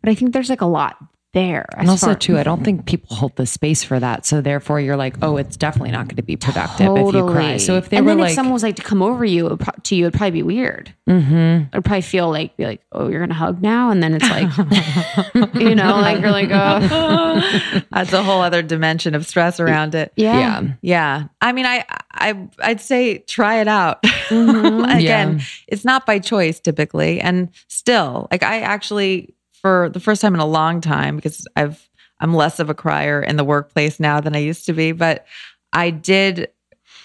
But I think there's like a lot there.
And also,
far-
too, I don't think people hold the space for that. So therefore, you're like, oh, it's definitely not going to be productive if you cry. So if they
and
were
then
like,
if someone was like to come over you it would pro- to you, it'd probably be weird.
mm-hmm.
I'd probably feel like be like, oh, you're gonna hug now, and then it's like, [laughs] you know, like you're like, oh, [laughs]
That's a whole other dimension of stress around it.
yeah,
yeah,
Yeah. I mean, I, I, I'd say try it out.
Mm-hmm. [laughs]
Again,
Yeah.
it's not by choice typically. And still, like I actually, for the first time in a long time, because I've, I'm less of a crier in the workplace now than I used to be, but I did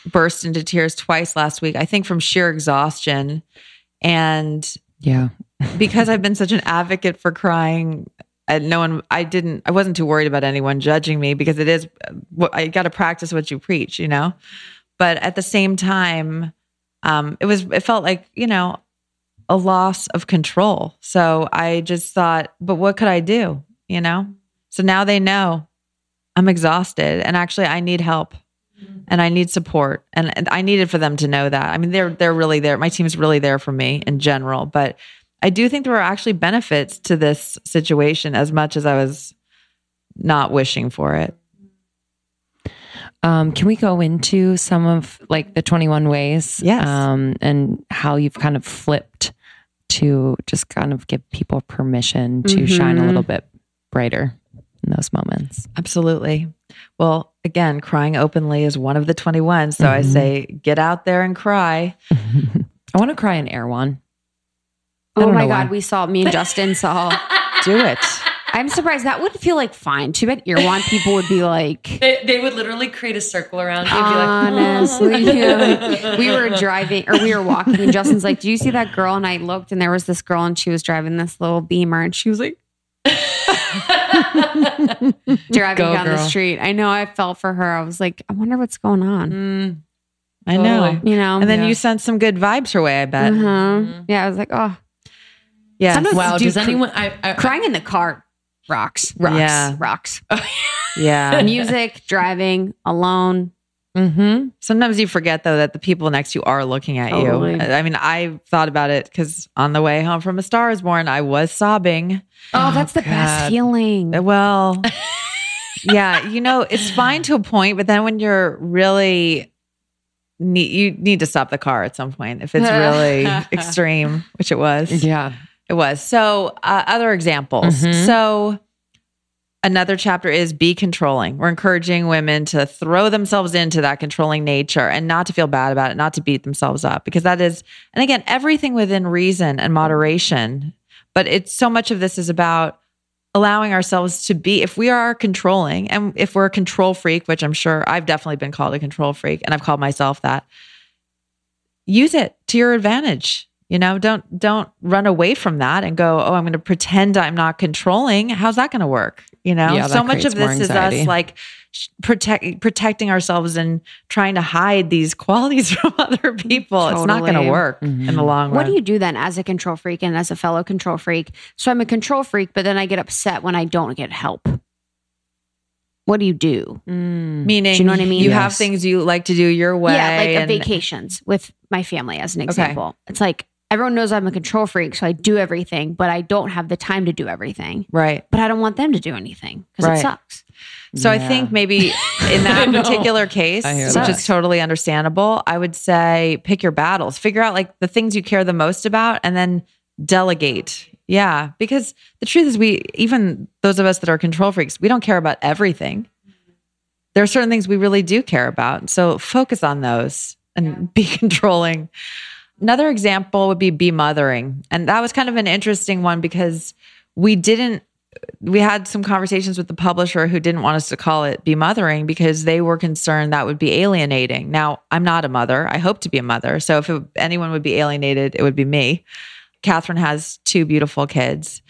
burst into tears twice last week, I think from sheer exhaustion. And
yeah,
because I've been such an advocate for crying, and no one, I didn't, I wasn't too worried about anyone judging me because it is, what I got to practice what you preach, you know. But at the same time, um, it was, it felt like you know, a loss of control. So I just thought, but what could I do, you know? So now they know I'm exhausted, and actually, I need help. And I need support, and, and I needed for them to know that. I mean, they're they're really there. My team's really there for me in general, but I do think there are actually benefits to this situation as much as I was not wishing for it.
Um, can we go into some of like the 21 ways?
Yes.
Um, and how you've kind of flipped to just kind of give people permission to mm-hmm. shine a little bit brighter in those moments.
Absolutely. Well, again, crying openly is one of the 21. So I mm-hmm. say get out there and cry. [laughs]
I want to cry in Erewhon. I
Oh my god,
why.
we saw me and Justin saw. [laughs]
Do it.
I'm surprised that would feel like fine. Too bad Erewhon people would be like. [laughs]
They, they would literally create a circle around you
Honestly, [laughs] yeah. we were driving or we were walking, and Justin's like, "Do you see that girl?" And I looked, and there was this girl, and she was driving this little Beamer, and she was like, [laughs] driving
Go,
down the street. I know. I felt for her. I was like, I wonder what's going on.
I know.
You know.
And then
Yeah.
you sent some good vibes her way, I bet.
Uh-huh. Yeah, I was like, oh,
Yeah.
Sometimes-
Wow.
Dude,
Does
cr-
anyone? I, I,
crying in the car rocks, rocks,
Yeah. [laughs]
rocks.
Yeah. [laughs]
Music, driving, alone.
mm-hmm.
Sometimes you forget though that the people next to you are looking at
Totally.
you. I mean, I thought about it because on the way home from A Star Is Born, I was sobbing.
Oh, that's the
God.
best feeling.
Well, [laughs] yeah, you know, it's fine to a point, but then when you're really need you need to stop the car at some point if it's really extreme, which it was.
Yeah.
It was. So, uh, other examples.
Mhm.
So, another chapter is be controlling. We're encouraging women to throw themselves into that controlling nature and not to feel bad about it, not to beat themselves up, because that is, and again, everything within reason and moderation. But it's so much of this is about allowing ourselves to be, if we are controlling and if we're a control freak, which I'm sure I've definitely been called a control freak and I've called myself that, use it to your advantage You know, don't don't run away from that and go, "Oh, I'm going to pretend I'm not controlling." How's that going to work? You know?
Yeah,
so much of this is us like protect protecting ourselves and trying to hide these [laughs] qualities from other people. It's not going to
Totally.
work in the long run.
What do you do then as a control freak and as a fellow control freak? So I'm a control freak, but then I get upset when I don't get help. What do you do? Mm.
Meaning,
Do you know what I mean?
You have things you like to do your way.
yeah, like uh,
and-
vacations with my family as an example. It's like everyone knows I'm a control freak, so I do everything, but I don't have the time to do everything.
right.
But I don't want them to do anything because
Right.
it sucks.
So I think maybe in [laughs] that particular case, which
that.
is totally understandable, I would say pick your battles. Figure out like the things you care the most about and then delegate. Yeah, because the truth is we even those of us that are control freaks, we don't care about everything. There are certain things we really do care about. So focus on those and be [laughs] controlling. Another example would be be mothering. And that was kind of an interesting one because we didn't we had some conversations with the publisher who didn't want us to call it be mothering because they were concerned that would be alienating. Now, I'm not a mother. I hope to be a mother. So if it, anyone would be alienated, it would be me. Catherine has two beautiful kids.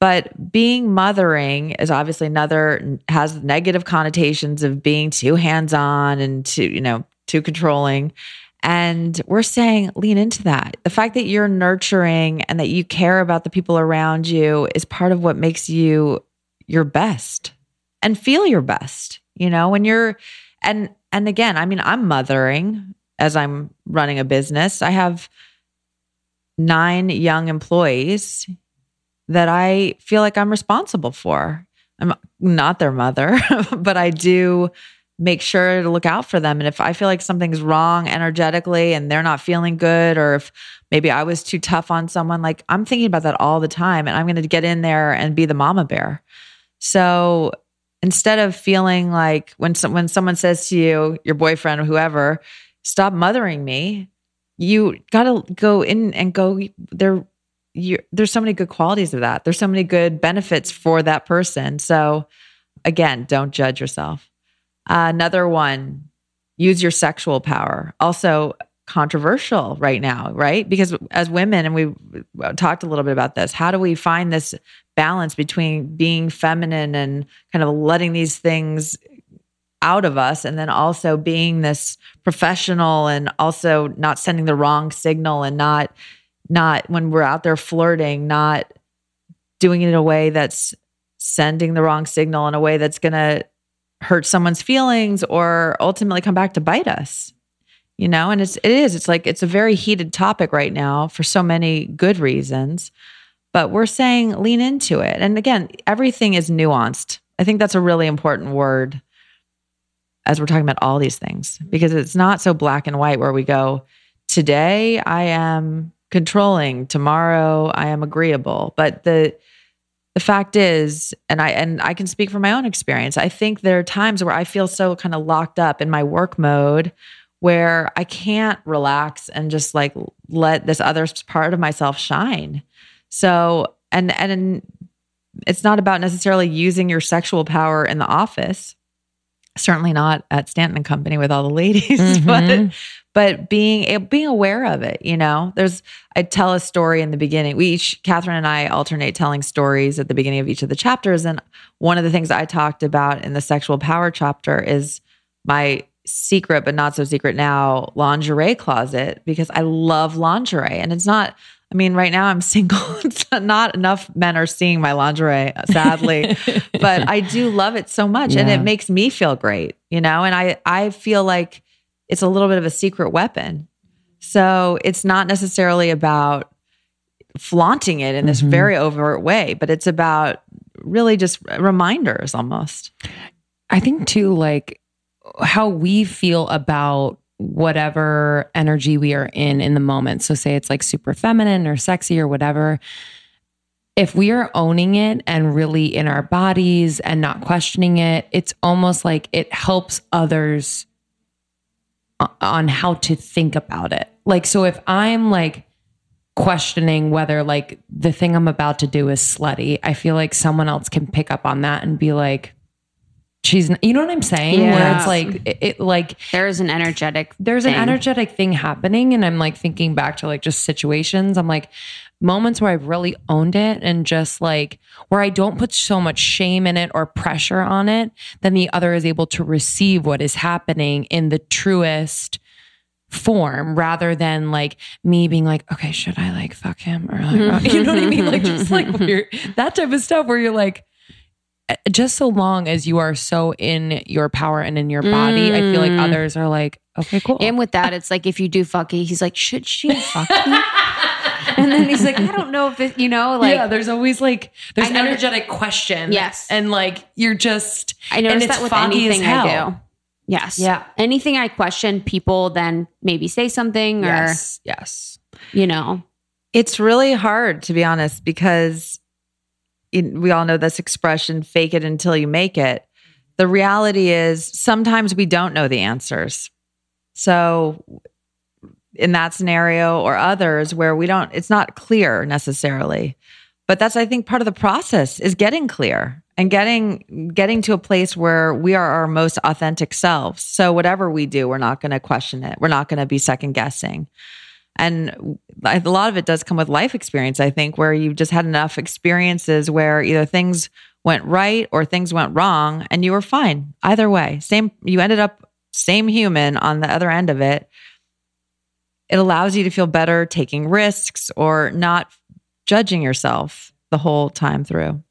But being mothering is obviously another has negative connotations of being too hands-on and too, you know, too controlling. And we're saying lean into that. The fact that you're nurturing and that you care about the people around you is part of what makes you your best and feel your best. You know, when you're and and again, I mean, I'm mothering as I'm running a business. I have nine young employees that I feel like I'm responsible for. I'm not their mother, [laughs] but I do make sure to look out for them. And if I feel like something's wrong energetically and they're not feeling good, or if maybe I was too tough on someone, like I'm thinking about that all the time. And I'm going to get in there and be the mama bear. So instead of feeling like when, when someone says to you, your boyfriend or whoever, stop mothering me, you got to go in and go there. You, there's so many good qualities of that. There's so many good benefits for that person. So again, don't judge yourself. Another one, use your sexual power. Also controversial right now, right? Because as women, and we talked a little bit about this, how do we find this balance between being feminine and kind of letting these things out of us and then also being this professional and also not sending the wrong signal and not not when we're out there flirting not doing it in a way that's sending the wrong signal in a way that's going to hurt someone's feelings or ultimately come back to bite us you know? And it's it is it's like it's a very heated topic right now for so many good reasons but we're saying lean into it. And again everything is nuanced. I think that's a really important word as we're talking about all these things because it's not so black and white where we go today i am controlling tomorrow i am agreeable. But the the fact is and i and i can speak from my own experience i think there are times where i feel so kind of locked up in my work mode where i can't relax and just like let this other part of myself shine. So and and it's not about necessarily using your sexual power in the office certainly not at stanton and company with all the ladies [laughs] but mm-hmm. But being being aware of it you know there's i tell a story in the beginning we each catherine and i alternate telling stories at the beginning of each of the chapters and one of the things i talked about in the sexual power chapter is my secret but not so secret now lingerie closet because i love lingerie and it's not I mean, right now I'm [laughs] single. It's not enough men are seeing my lingerie, sadly, [laughs] but I do love it so much, and it makes me feel great, you know. And I I feel like it's a little bit of a secret weapon. So it's not necessarily about flaunting it in this mm-hmm. very overt way, but it's about really just reminders almost.
I think too, like how we feel about whatever energy we are in in the moment. So, say it's like super feminine or sexy or whatever. If we are owning it and really in our bodies and not questioning it, it's almost like it helps others on how to think about it. Like, so if I'm like questioning whether like the thing I'm about to do is slutty, I feel like someone else can pick up on that and be like, she's you know what I'm saying? Where it's like it, it like
There is an energetic.
there's an energetic thing happening and i'm like thinking back to like just situations i'm like moments where i've really owned it and just like where i don't put so much shame in it or pressure on it then the other is able to receive what is happening in the truest form rather than like me being like okay should i like fuck him or like [laughs] you know what i mean like just like [laughs] weird that type of stuff where you're like just so long as you are so in your power and in your body i feel like
Mm.
others are like okay cool
And with that, it's like if you do fuck it, he's like, should she fuck you? [laughs] and then he's like, I don't know if it, you know, like
yeah, there's always like there's
I know-
energetic question.
Yes.
and like you're just
I
and
notice
it's
that with
foggy as
anything I
hell.
do. Yes.
Yeah.
Anything I question, people then maybe say something or
Yes, yes.
you know.
It's really hard, to be honest, because in, we all know this expression fake it until you make it. The reality is sometimes we don't know the answers. So, in that scenario or others where we don't, it's not clear necessarily. But that's, I think, part of the process is getting clear and getting getting to a place where we are our most authentic selves. So whatever we do, we're not going to question it. We're not going to be second guessing. And a lot of it does come with life experience, I think, where you've just had enough experiences where either things went right or things went wrong and you were fine. Either way, same, you ended up same human on the other end of it. It allows you to feel better taking risks or not judging yourself the whole time through.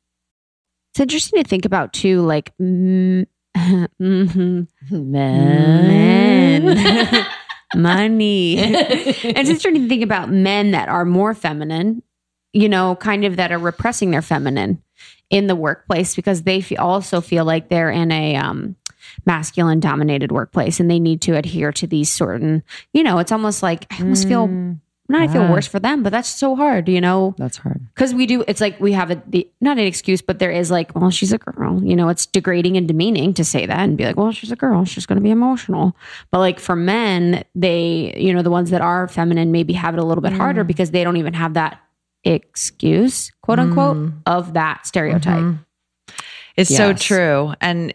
It's interesting to think about too, like mm, mhm, [laughs]
Men.
men, [laughs] money. [laughs] it's interesting to think about men that are more feminine, you know, kind of that are repressing their feminine in the workplace because they also feel like they're in a um, masculine dominated workplace and they need to adhere to these certain, you know, it's almost like I almost feel hmm. not I feel worse for them, but that's so hard, you know?
That's hard.
because we do it's like we have a the, not an excuse but there is like well she's a girl you know? It's degrading and demeaning to say that and be like well she's a girl she's going to be emotional. But like for men they you know the ones that are feminine maybe have it a little bit harder mm. because they don't even have that excuse quote unquote mm. of that stereotype. Mm-hmm.
It's so true. And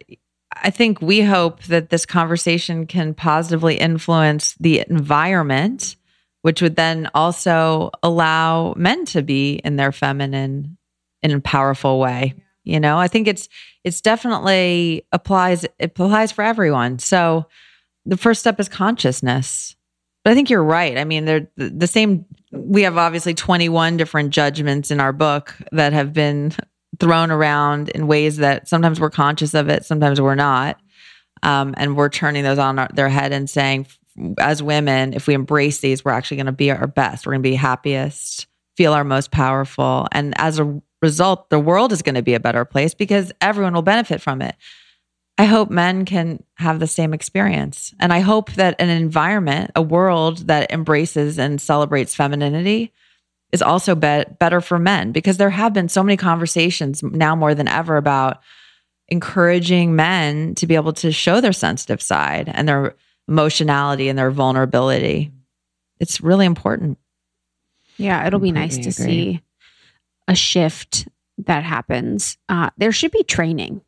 I think we hope that this conversation can positively influence the environment, which would then also allow men to be in their feminine in a powerful way. You know, I think it's it's definitely applies it applies for everyone. So the first step is consciousness. But I think you're right. I mean, they're the the same we have obviously 21 different judgments in our book that have been thrown around in ways that sometimes we're conscious of it, sometimes we're not. Um, and we're turning those on our, their head and saying, as women, if we embrace these, we're actually going to be our best. We're going to be happiest, feel our most powerful. And as a result, the world is going to be a better place because everyone will benefit from it. I hope men can have the same experience. And I hope that an environment, a world that embraces and celebrates femininity is also be- better for men because there have been so many conversations now more than ever about encouraging men to be able to show their sensitive side and their emotionality and their vulnerability. It's really important.
yeah it'll be nice to
agree.
see a shift that happens uh, there should be training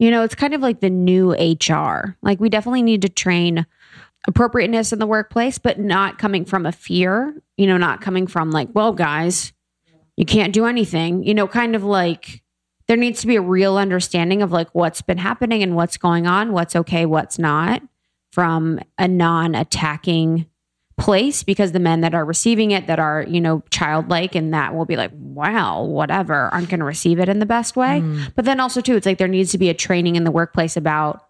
You know, it's kind of like the new HR. Like we definitely need to train appropriateness in the workplace, but not coming from a fear, you know, not coming from like, well, guys, you can't do anything, you know, kind of like there needs to be a real understanding of like what's been happening and what's going on, what's okay, what's not from a non attacking place because the men that are receiving it that are you know childlike and that will be like wow whatever aren't going to receive it in the best way. Mm. But then also too it's like there needs to be a training in the workplace about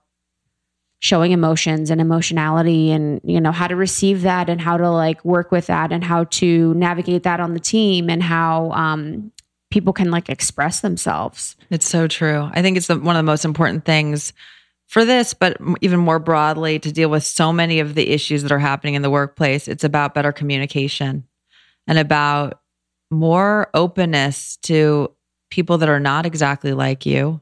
showing emotions and emotionality and you know how to receive that and how to like work with that and how to navigate that on the team and how um people can like express themselves
It's so true. I think it's the, one of the most important things for this, but even more broadly to deal with so many of the issues that are happening in the workplace. It's about better communication and about more openness to people that are not exactly like you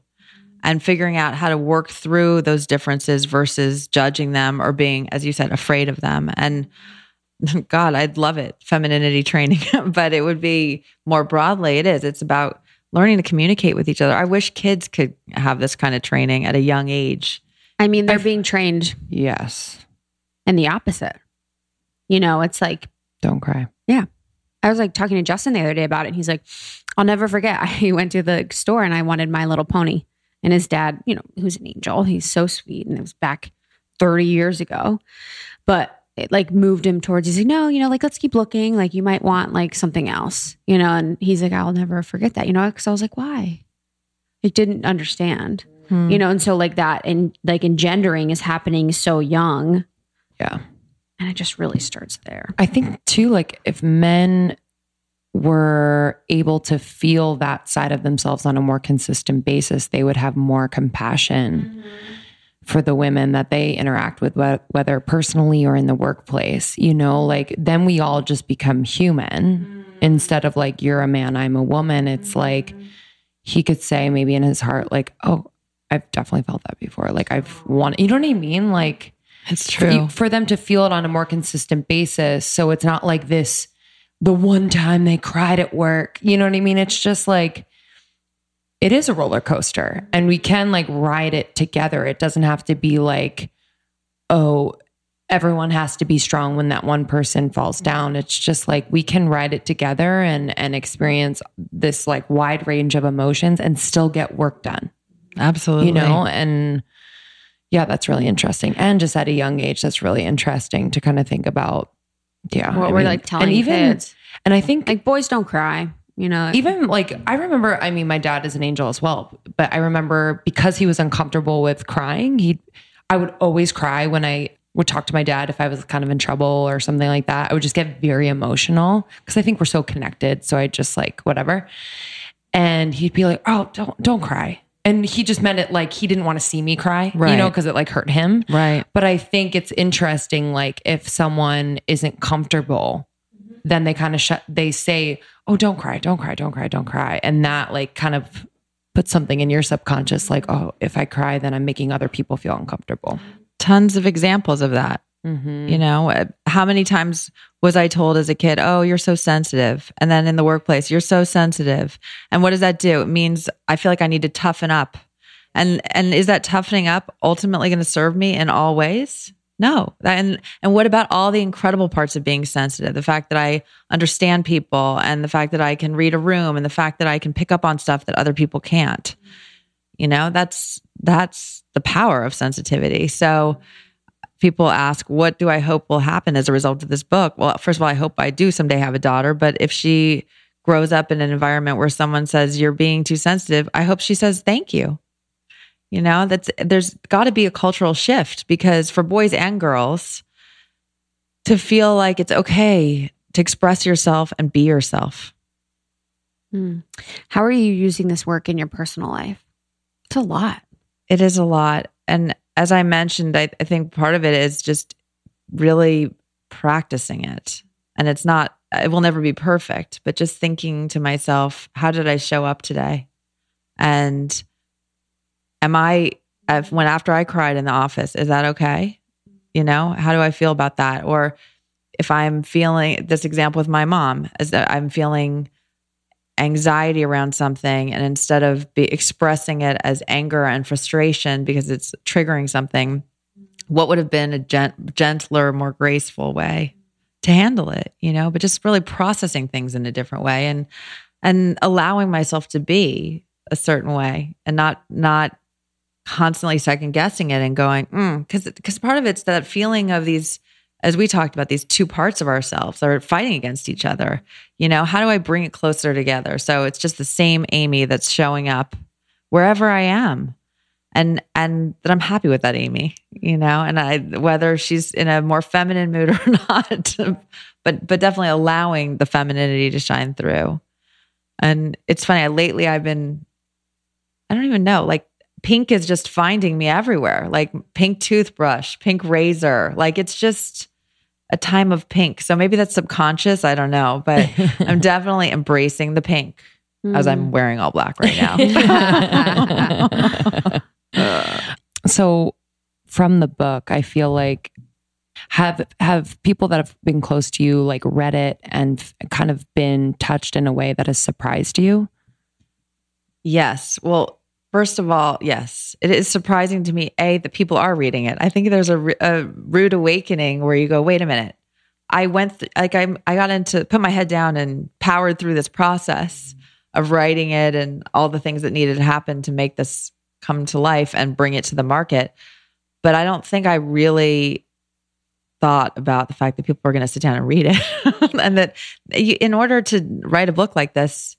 and figuring out how to work through those differences versus judging them or being, as you said, afraid of them. And [laughs] God, I'd love it, femininity training, [laughs] but it would be more broadly, it is. It's about learning to communicate with each other. I wish kids could have this kind of training at a young age.
I mean, they're being trained
Yes.
And the opposite. You know, it's like
Don't cry. Yeah.
I was like talking to Justin the other day about it. And he's like, I'll never forget. [laughs] I went to the store and I wanted My Little Pony. And his dad, you know, who's an angel, he's so sweet. And it was back 30 years ago. But it like moved him towards, he's like, no, you know, like let's keep looking. Like you might want like something else, you know? And he's like, I'll never forget that, you know? Cause I was like, why? He didn't understand,
Hmm.
you know? And so like that and like engendering is happening so young.
Yeah.
And it just really starts there.
I think too, like if men were able to feel that side of themselves on a more consistent basis, they would have more compassion mm-hmm. for the women that they interact with, whether personally or in the workplace. You know, like then we all just become human mm-hmm. instead of like, you're a man, I'm a woman. It's mm-hmm. like he could say maybe in his heart, like, oh, I've definitely felt that before. Like I've wanted, you know what I mean? Like,
It's
for, you- for them to feel it on a more consistent basis. So it's not like this, the one time they cried at work. You know what I mean? It's just like, it is a roller coaster and we can like ride it together. It doesn't have to be like, oh, everyone has to be strong when that one person falls down. It's just like we can ride it together and and experience this like wide range of emotions and still get work done
Absolutely.
you know and yeah that's really interesting and just at a young age that's really interesting to kind of think about yeah
What
I
we're
mean,
like telling
and even
kids.
and i think
Like boys don't cry, you know.
even like i remember i mean my dad is an angel as well but i remember because he was uncomfortable with crying he i would always cry when i would talk to my dad if i was kind of in trouble or something like that i would just get very emotional because i think we're so connected so i just like whatever and he'd be like oh don't don't cry and he just meant it like he didn't want to see me cry right. you know because it like hurt him
Right.
but I think it's interesting, like if someone isn't comfortable, then they kind of shut, they say, Oh, don't cry, don't cry, don't cry, don't cry. And that like kind of puts something in your subconscious, like, Oh, if I cry, then I'm making other people feel uncomfortable.
Tons of examples of that.
Mm-hmm.
You know, Uh, how many times was I told as a kid, "Oh, you're so sensitive," and then in the workplace, "You're so sensitive," and what does that do? It means I feel like I need to toughen up, and and is that toughening up ultimately going to serve me in all ways? No. And and what about all the incredible parts of being sensitive? The fact that I understand people, and the fact that I can read a room, and the fact that I can pick up on stuff that other people can't. You know, that's that's the power of sensitivity. So people ask, what do I hope will happen as a result of this book? Well, first of all, I hope I do someday have a daughter, but if she grows up in an environment where someone says you're being too sensitive, I hope she says thank you. You know, that's there's got to be a cultural shift because for boys and girls to feel like it's okay to express yourself and be yourself.
Hmm. How are you using this work in your personal life? It's a lot.
It is a lot. And as I mentioned, I, I think part of it is just really practicing it. And it's not, it will never be perfect, but just thinking to myself, how did I show up today? And am I, when after I cried in the office, is that okay? You know, how do I feel about that? Or if I'm feeling this example with my mom, is that I'm feeling anxiety around something and instead of be expressing it as anger and frustration because it's triggering something what would have been a gent- gentler more graceful way to handle it you know? But just really processing things in a different way and and allowing myself to be a certain way and not not constantly second guessing it and going mm, because because part of it's that feeling of these as we talked about these two parts of ourselves are fighting against each other. You know how do i bring it closer together? So it's just the same amy that's showing up wherever i am and and that i'm happy with that amy you know and i whether she's in a more feminine mood [laughs] or not but but definitely allowing the femininity to shine through. And it's funny I, lately i've been i don't even know like pink is just finding me everywhere like pink toothbrush pink razor like it's just a time of pink so maybe that's subconscious i don't know but [laughs] i'm definitely embracing the pink as i'm hmm. wearing all black right now [laughs]
so from the book, I feel like have have people that have been close to you like read it and kind of been touched in a way that has surprised you?
Yes. Well, first of all, yes, it is surprising to me, A, that people are reading it. I think there's a, a rude awakening where you go, wait a minute. I went, th- like, I, I got into, put my head down and powered through this process of writing it and all the things that needed to happen to make this come to life and bring it to the market. But I don't think I really thought about the fact that people were going to sit down and read it [laughs] and that you, in order to write a book like this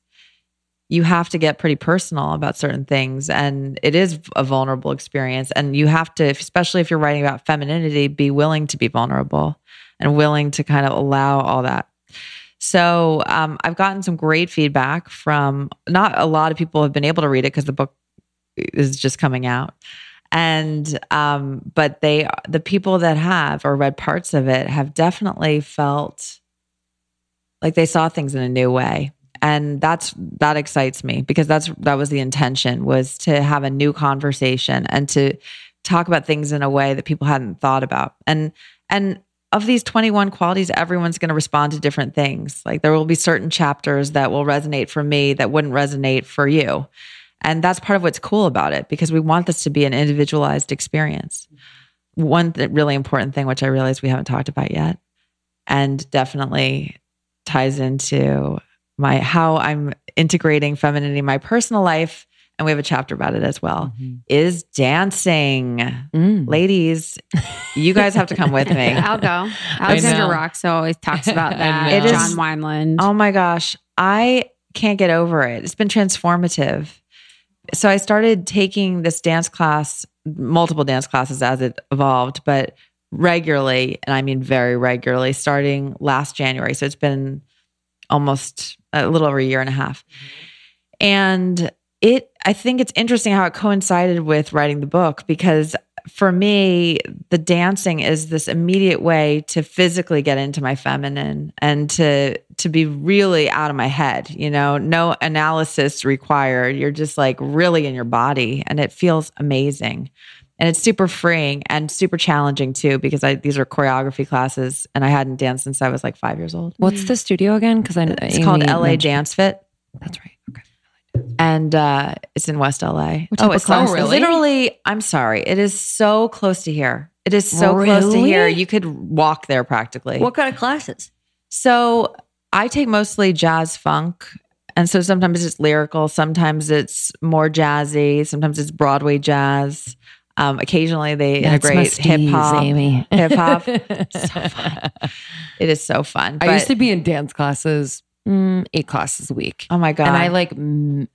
you have to get pretty personal about certain things and it is a vulnerable experience. And you have to especially if you're writing about femininity be willing to be vulnerable and willing to kind of allow all that. So um, i've gotten some great feedback from not a lot of people have been able to read it because the book is just coming out. And um, but they the people that have or read parts of it have definitely felt like they saw things in a new way and that's that excites me because that's that was the intention was to have a new conversation and to talk about things in a way that people hadn't thought about. And and of these 21 qualities everyone's going to respond to different things. Like there will be certain chapters that will resonate for me that wouldn't resonate for you. And that's part of what's cool about it because we want this to be an individualized experience. One th- really important thing which i realize we haven't talked about yet and definitely ties into my how I'm integrating femininity in my personal life, and we have a chapter about it as well, is dancing.
Mm.
Ladies, you guys have to come with me. [laughs]
I'll go. Alexandra
know.
Rocks always talks about [laughs] that.
It is-
John Wineland.
Oh my gosh, I can't get over it. It's been transformative. So I started taking this dance class, multiple dance classes as it evolved, but regularly, and I mean very regularly, starting last January. So it's been almost a little over a year and a half. Mm-hmm. And it, I think it's interesting how it coincided with writing the book because for me, the dancing is this immediate way to physically get into my feminine and to to be really out of my head, you know, no analysis required. You're just like really in your body and it feels amazing. And it's super freeing and super challenging too because I these are choreography classes and I hadn't danced since I was like 5 years old.
What's the studio again? Because I
It's called LA
mentioned-
Dance Fit
That's right. Okay.
and uh, it's in West LA.
Type of
it's
classes?
really? literally. I'm sorry, it is so close to here. It is so close to here. You could walk there practically.
what kind of classes?
So I take mostly jazz funk. And so sometimes it's lyrical, sometimes it's more jazzy, sometimes it's Broadway jazz. Um, occasionally they
That's
integrate hip hop. [laughs] Hip hop. so [laughs] fun. It is so fun.
I used to be in dance classes, mm, eight classes a week.
oh my God.
And I like, mm,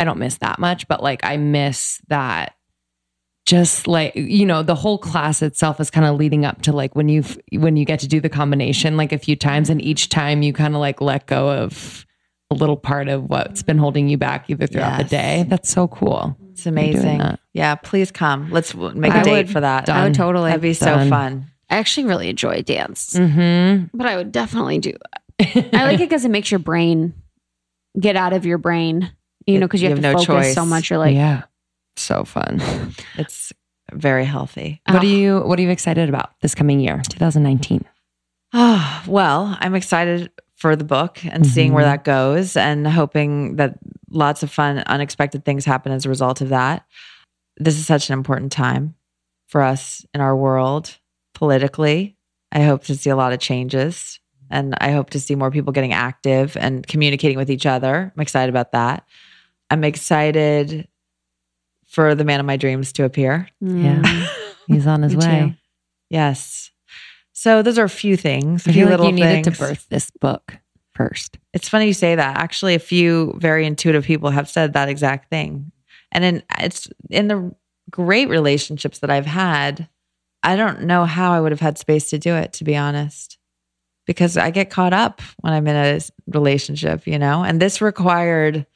I don't miss that much, but like I miss that. Just like you know, the whole class itself is kind of leading up to like when you when you get to do the combination like a few times, and each time you kind of like let go of a little part of what's been holding you back either throughout the day. That's so cool.
It's amazing. Yeah, please come. Let's make a
I
date
would-
for that.
I would totally.
That'd be so fun.
I actually really enjoy dance,
Mm-hmm.
but I would definitely do that. [laughs] I like it because it makes your brain get out of your brain, you know, because you,
You
have,
have
to
no
focus
choice.
so much. You're like,
yeah, so fun. [laughs]
It's very healthy.
What are you What are you excited about this coming year, 2019?
Oh, well, I'm excited for the book and seeing where
Mhm.
that goes and hoping that lots of fun, unexpected things happen as a result of that. This is such an important time for us in our world politically. I hope to see a lot of changes and I hope to see more people getting active and communicating with each other. I'm excited about that. I'm excited for the man of my dreams to appear.
mm,
Yeah. [laughs] He's on his
Me too.
way.
Yes. So those are a few things, a
I
few
feel like
little
you needed to birth this book first.
It's funny you say that. Actually, a few very intuitive people have said that exact thing. And in it's in the great relationships that I've had, I don't know how I would have had space to do it, to be honest. Because I get caught up when I'm in a relationship, you know? And this required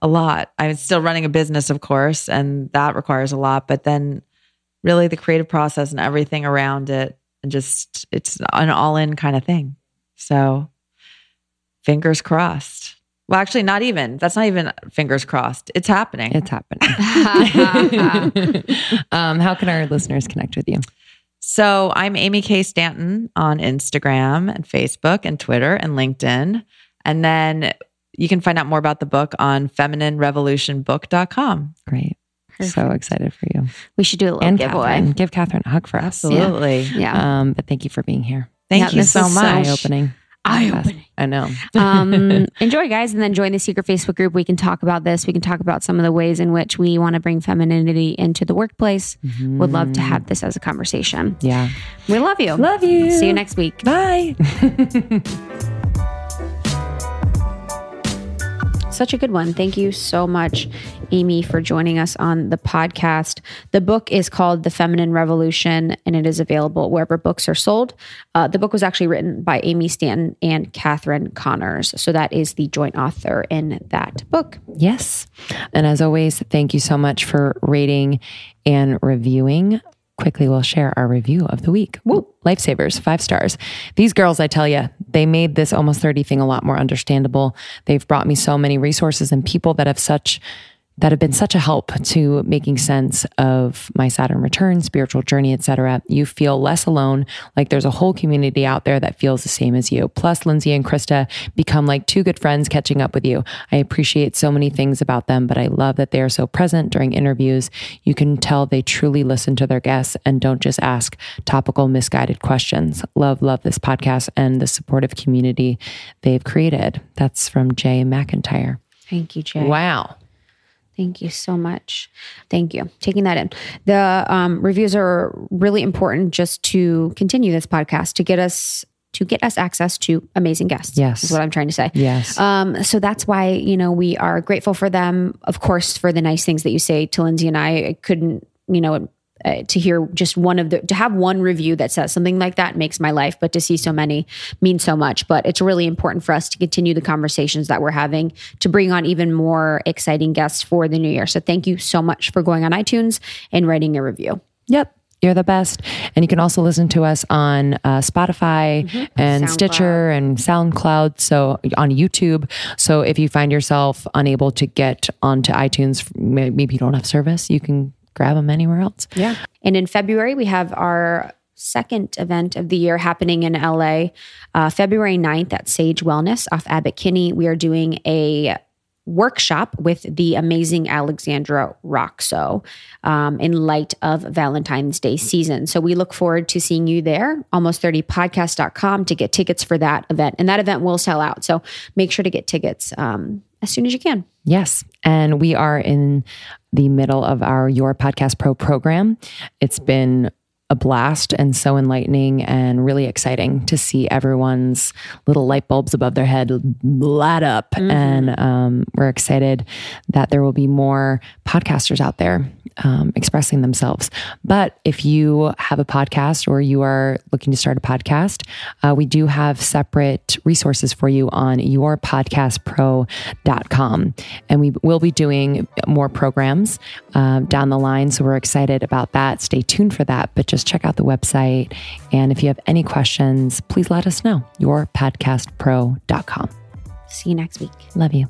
a lot. I'm still running a business, of course, and that requires a lot. But then really the creative process and everything around it, and just it's an all in kind of thing. So fingers crossed. Well, actually, not even. That's not even fingers crossed. It's happening.
It's happening. [laughs] [laughs] um, how can our listeners connect with you?
so I'm Amy K. Stanton on Instagram and Facebook and Twitter and LinkedIn. And then you can find out more about the book on femininerevolutionbook.com.
Great. So excited for you.
We should do a little
And
giveaway.
Catherine. Give Catherine a hug for us.
Absolutely.
Yeah.
Um, but thank you for being here.
Thank
Yeah,
you
this
so
is so
much.
Eye opening. I know. [laughs]
um, enjoy, guys, and then join the secret Facebook group. We can talk about this. We can talk about some of the ways in which we want to bring femininity into the workplace. Would love to have this as a conversation.
Yeah.
We love you.
Love you.
See you next week.
Bye. [laughs]
Such a good one. Thank you so much, Amy, for joining us on the podcast. The book is called The Feminine Revolution, and it is available wherever books are sold. Uh, the book was actually written by Amy Stanton and Catherine Connors. So that is the joint author in that book.
Yes. And as always, thank you so much for rating and reviewing. Quickly, we'll share our review of the week. Woo! Lifesavers, five stars. These girls, I tell you, they made this almost 30 thing a lot more understandable. They've brought me so many resources and people that have such that have been such a help to making sense of my Saturn return, spiritual journey, etc. You feel less alone, like there's a whole community out there that feels the same as you. Plus, Lindsay and Krista become like two good friends catching up with you. I appreciate so many things about them, but I love that they are so present during interviews. You can tell they truly listen to their guests and don't just ask topical, misguided questions. Love, love this podcast and the supportive community they've created. That's from Jay McIntyre.
Thank you, Jay.
Wow.
Thank you so much. Thank you. Taking that in. The um, reviews are really important just to continue this podcast to get us to get us access to amazing guests.
Yes.
Is what I'm trying to say.
Yes.
Um, so that's why, you know, we are grateful for them, of course, for the nice things that you say to Lindsay and I. I couldn't, you know, uh, to hear just one of the, to have one review that says something like that makes my life, but to see so many means so much. But it's really important for us to continue the conversations that we're having to bring on even more exciting guests for the new year. So thank you so much for going on iTunes and writing a review.
Yep. You're the best. And you can also listen to us on uh, Spotify and
SoundCloud.
Stitcher and SoundCloud. So on YouTube. So if you find yourself unable to get onto iTunes, maybe you don't have service, you can grab them anywhere else.
Yeah. And in February, we have our second event of the year happening in LA. Uh, February 9th at Sage Wellness off Abbott Kinney. We are doing a workshop with the amazing Alexandra Roxo um, in light of Valentine's Day season. So we look forward to seeing you there. Almost30podcast.com to get tickets for that event. And that event will sell out. So make sure to get tickets um, as soon as you can.
Yes. And we are in the middle of our Your Podcast Pro program. It's been a blast and so enlightening and really exciting to see everyone's little light bulbs above their head light up. And um, we're excited that there will be more podcasters out there um, expressing themselves. But if you have a podcast or you are looking to start a podcast, uh, we do have separate resources for you on yourpodcastpro.com. And we will be doing more programs uh, down the line. So we're excited about that. Stay tuned for that. But just check out the website. And if you have any questions, please let us know. Yourpodcastpro.com.
See you next week.
Love you.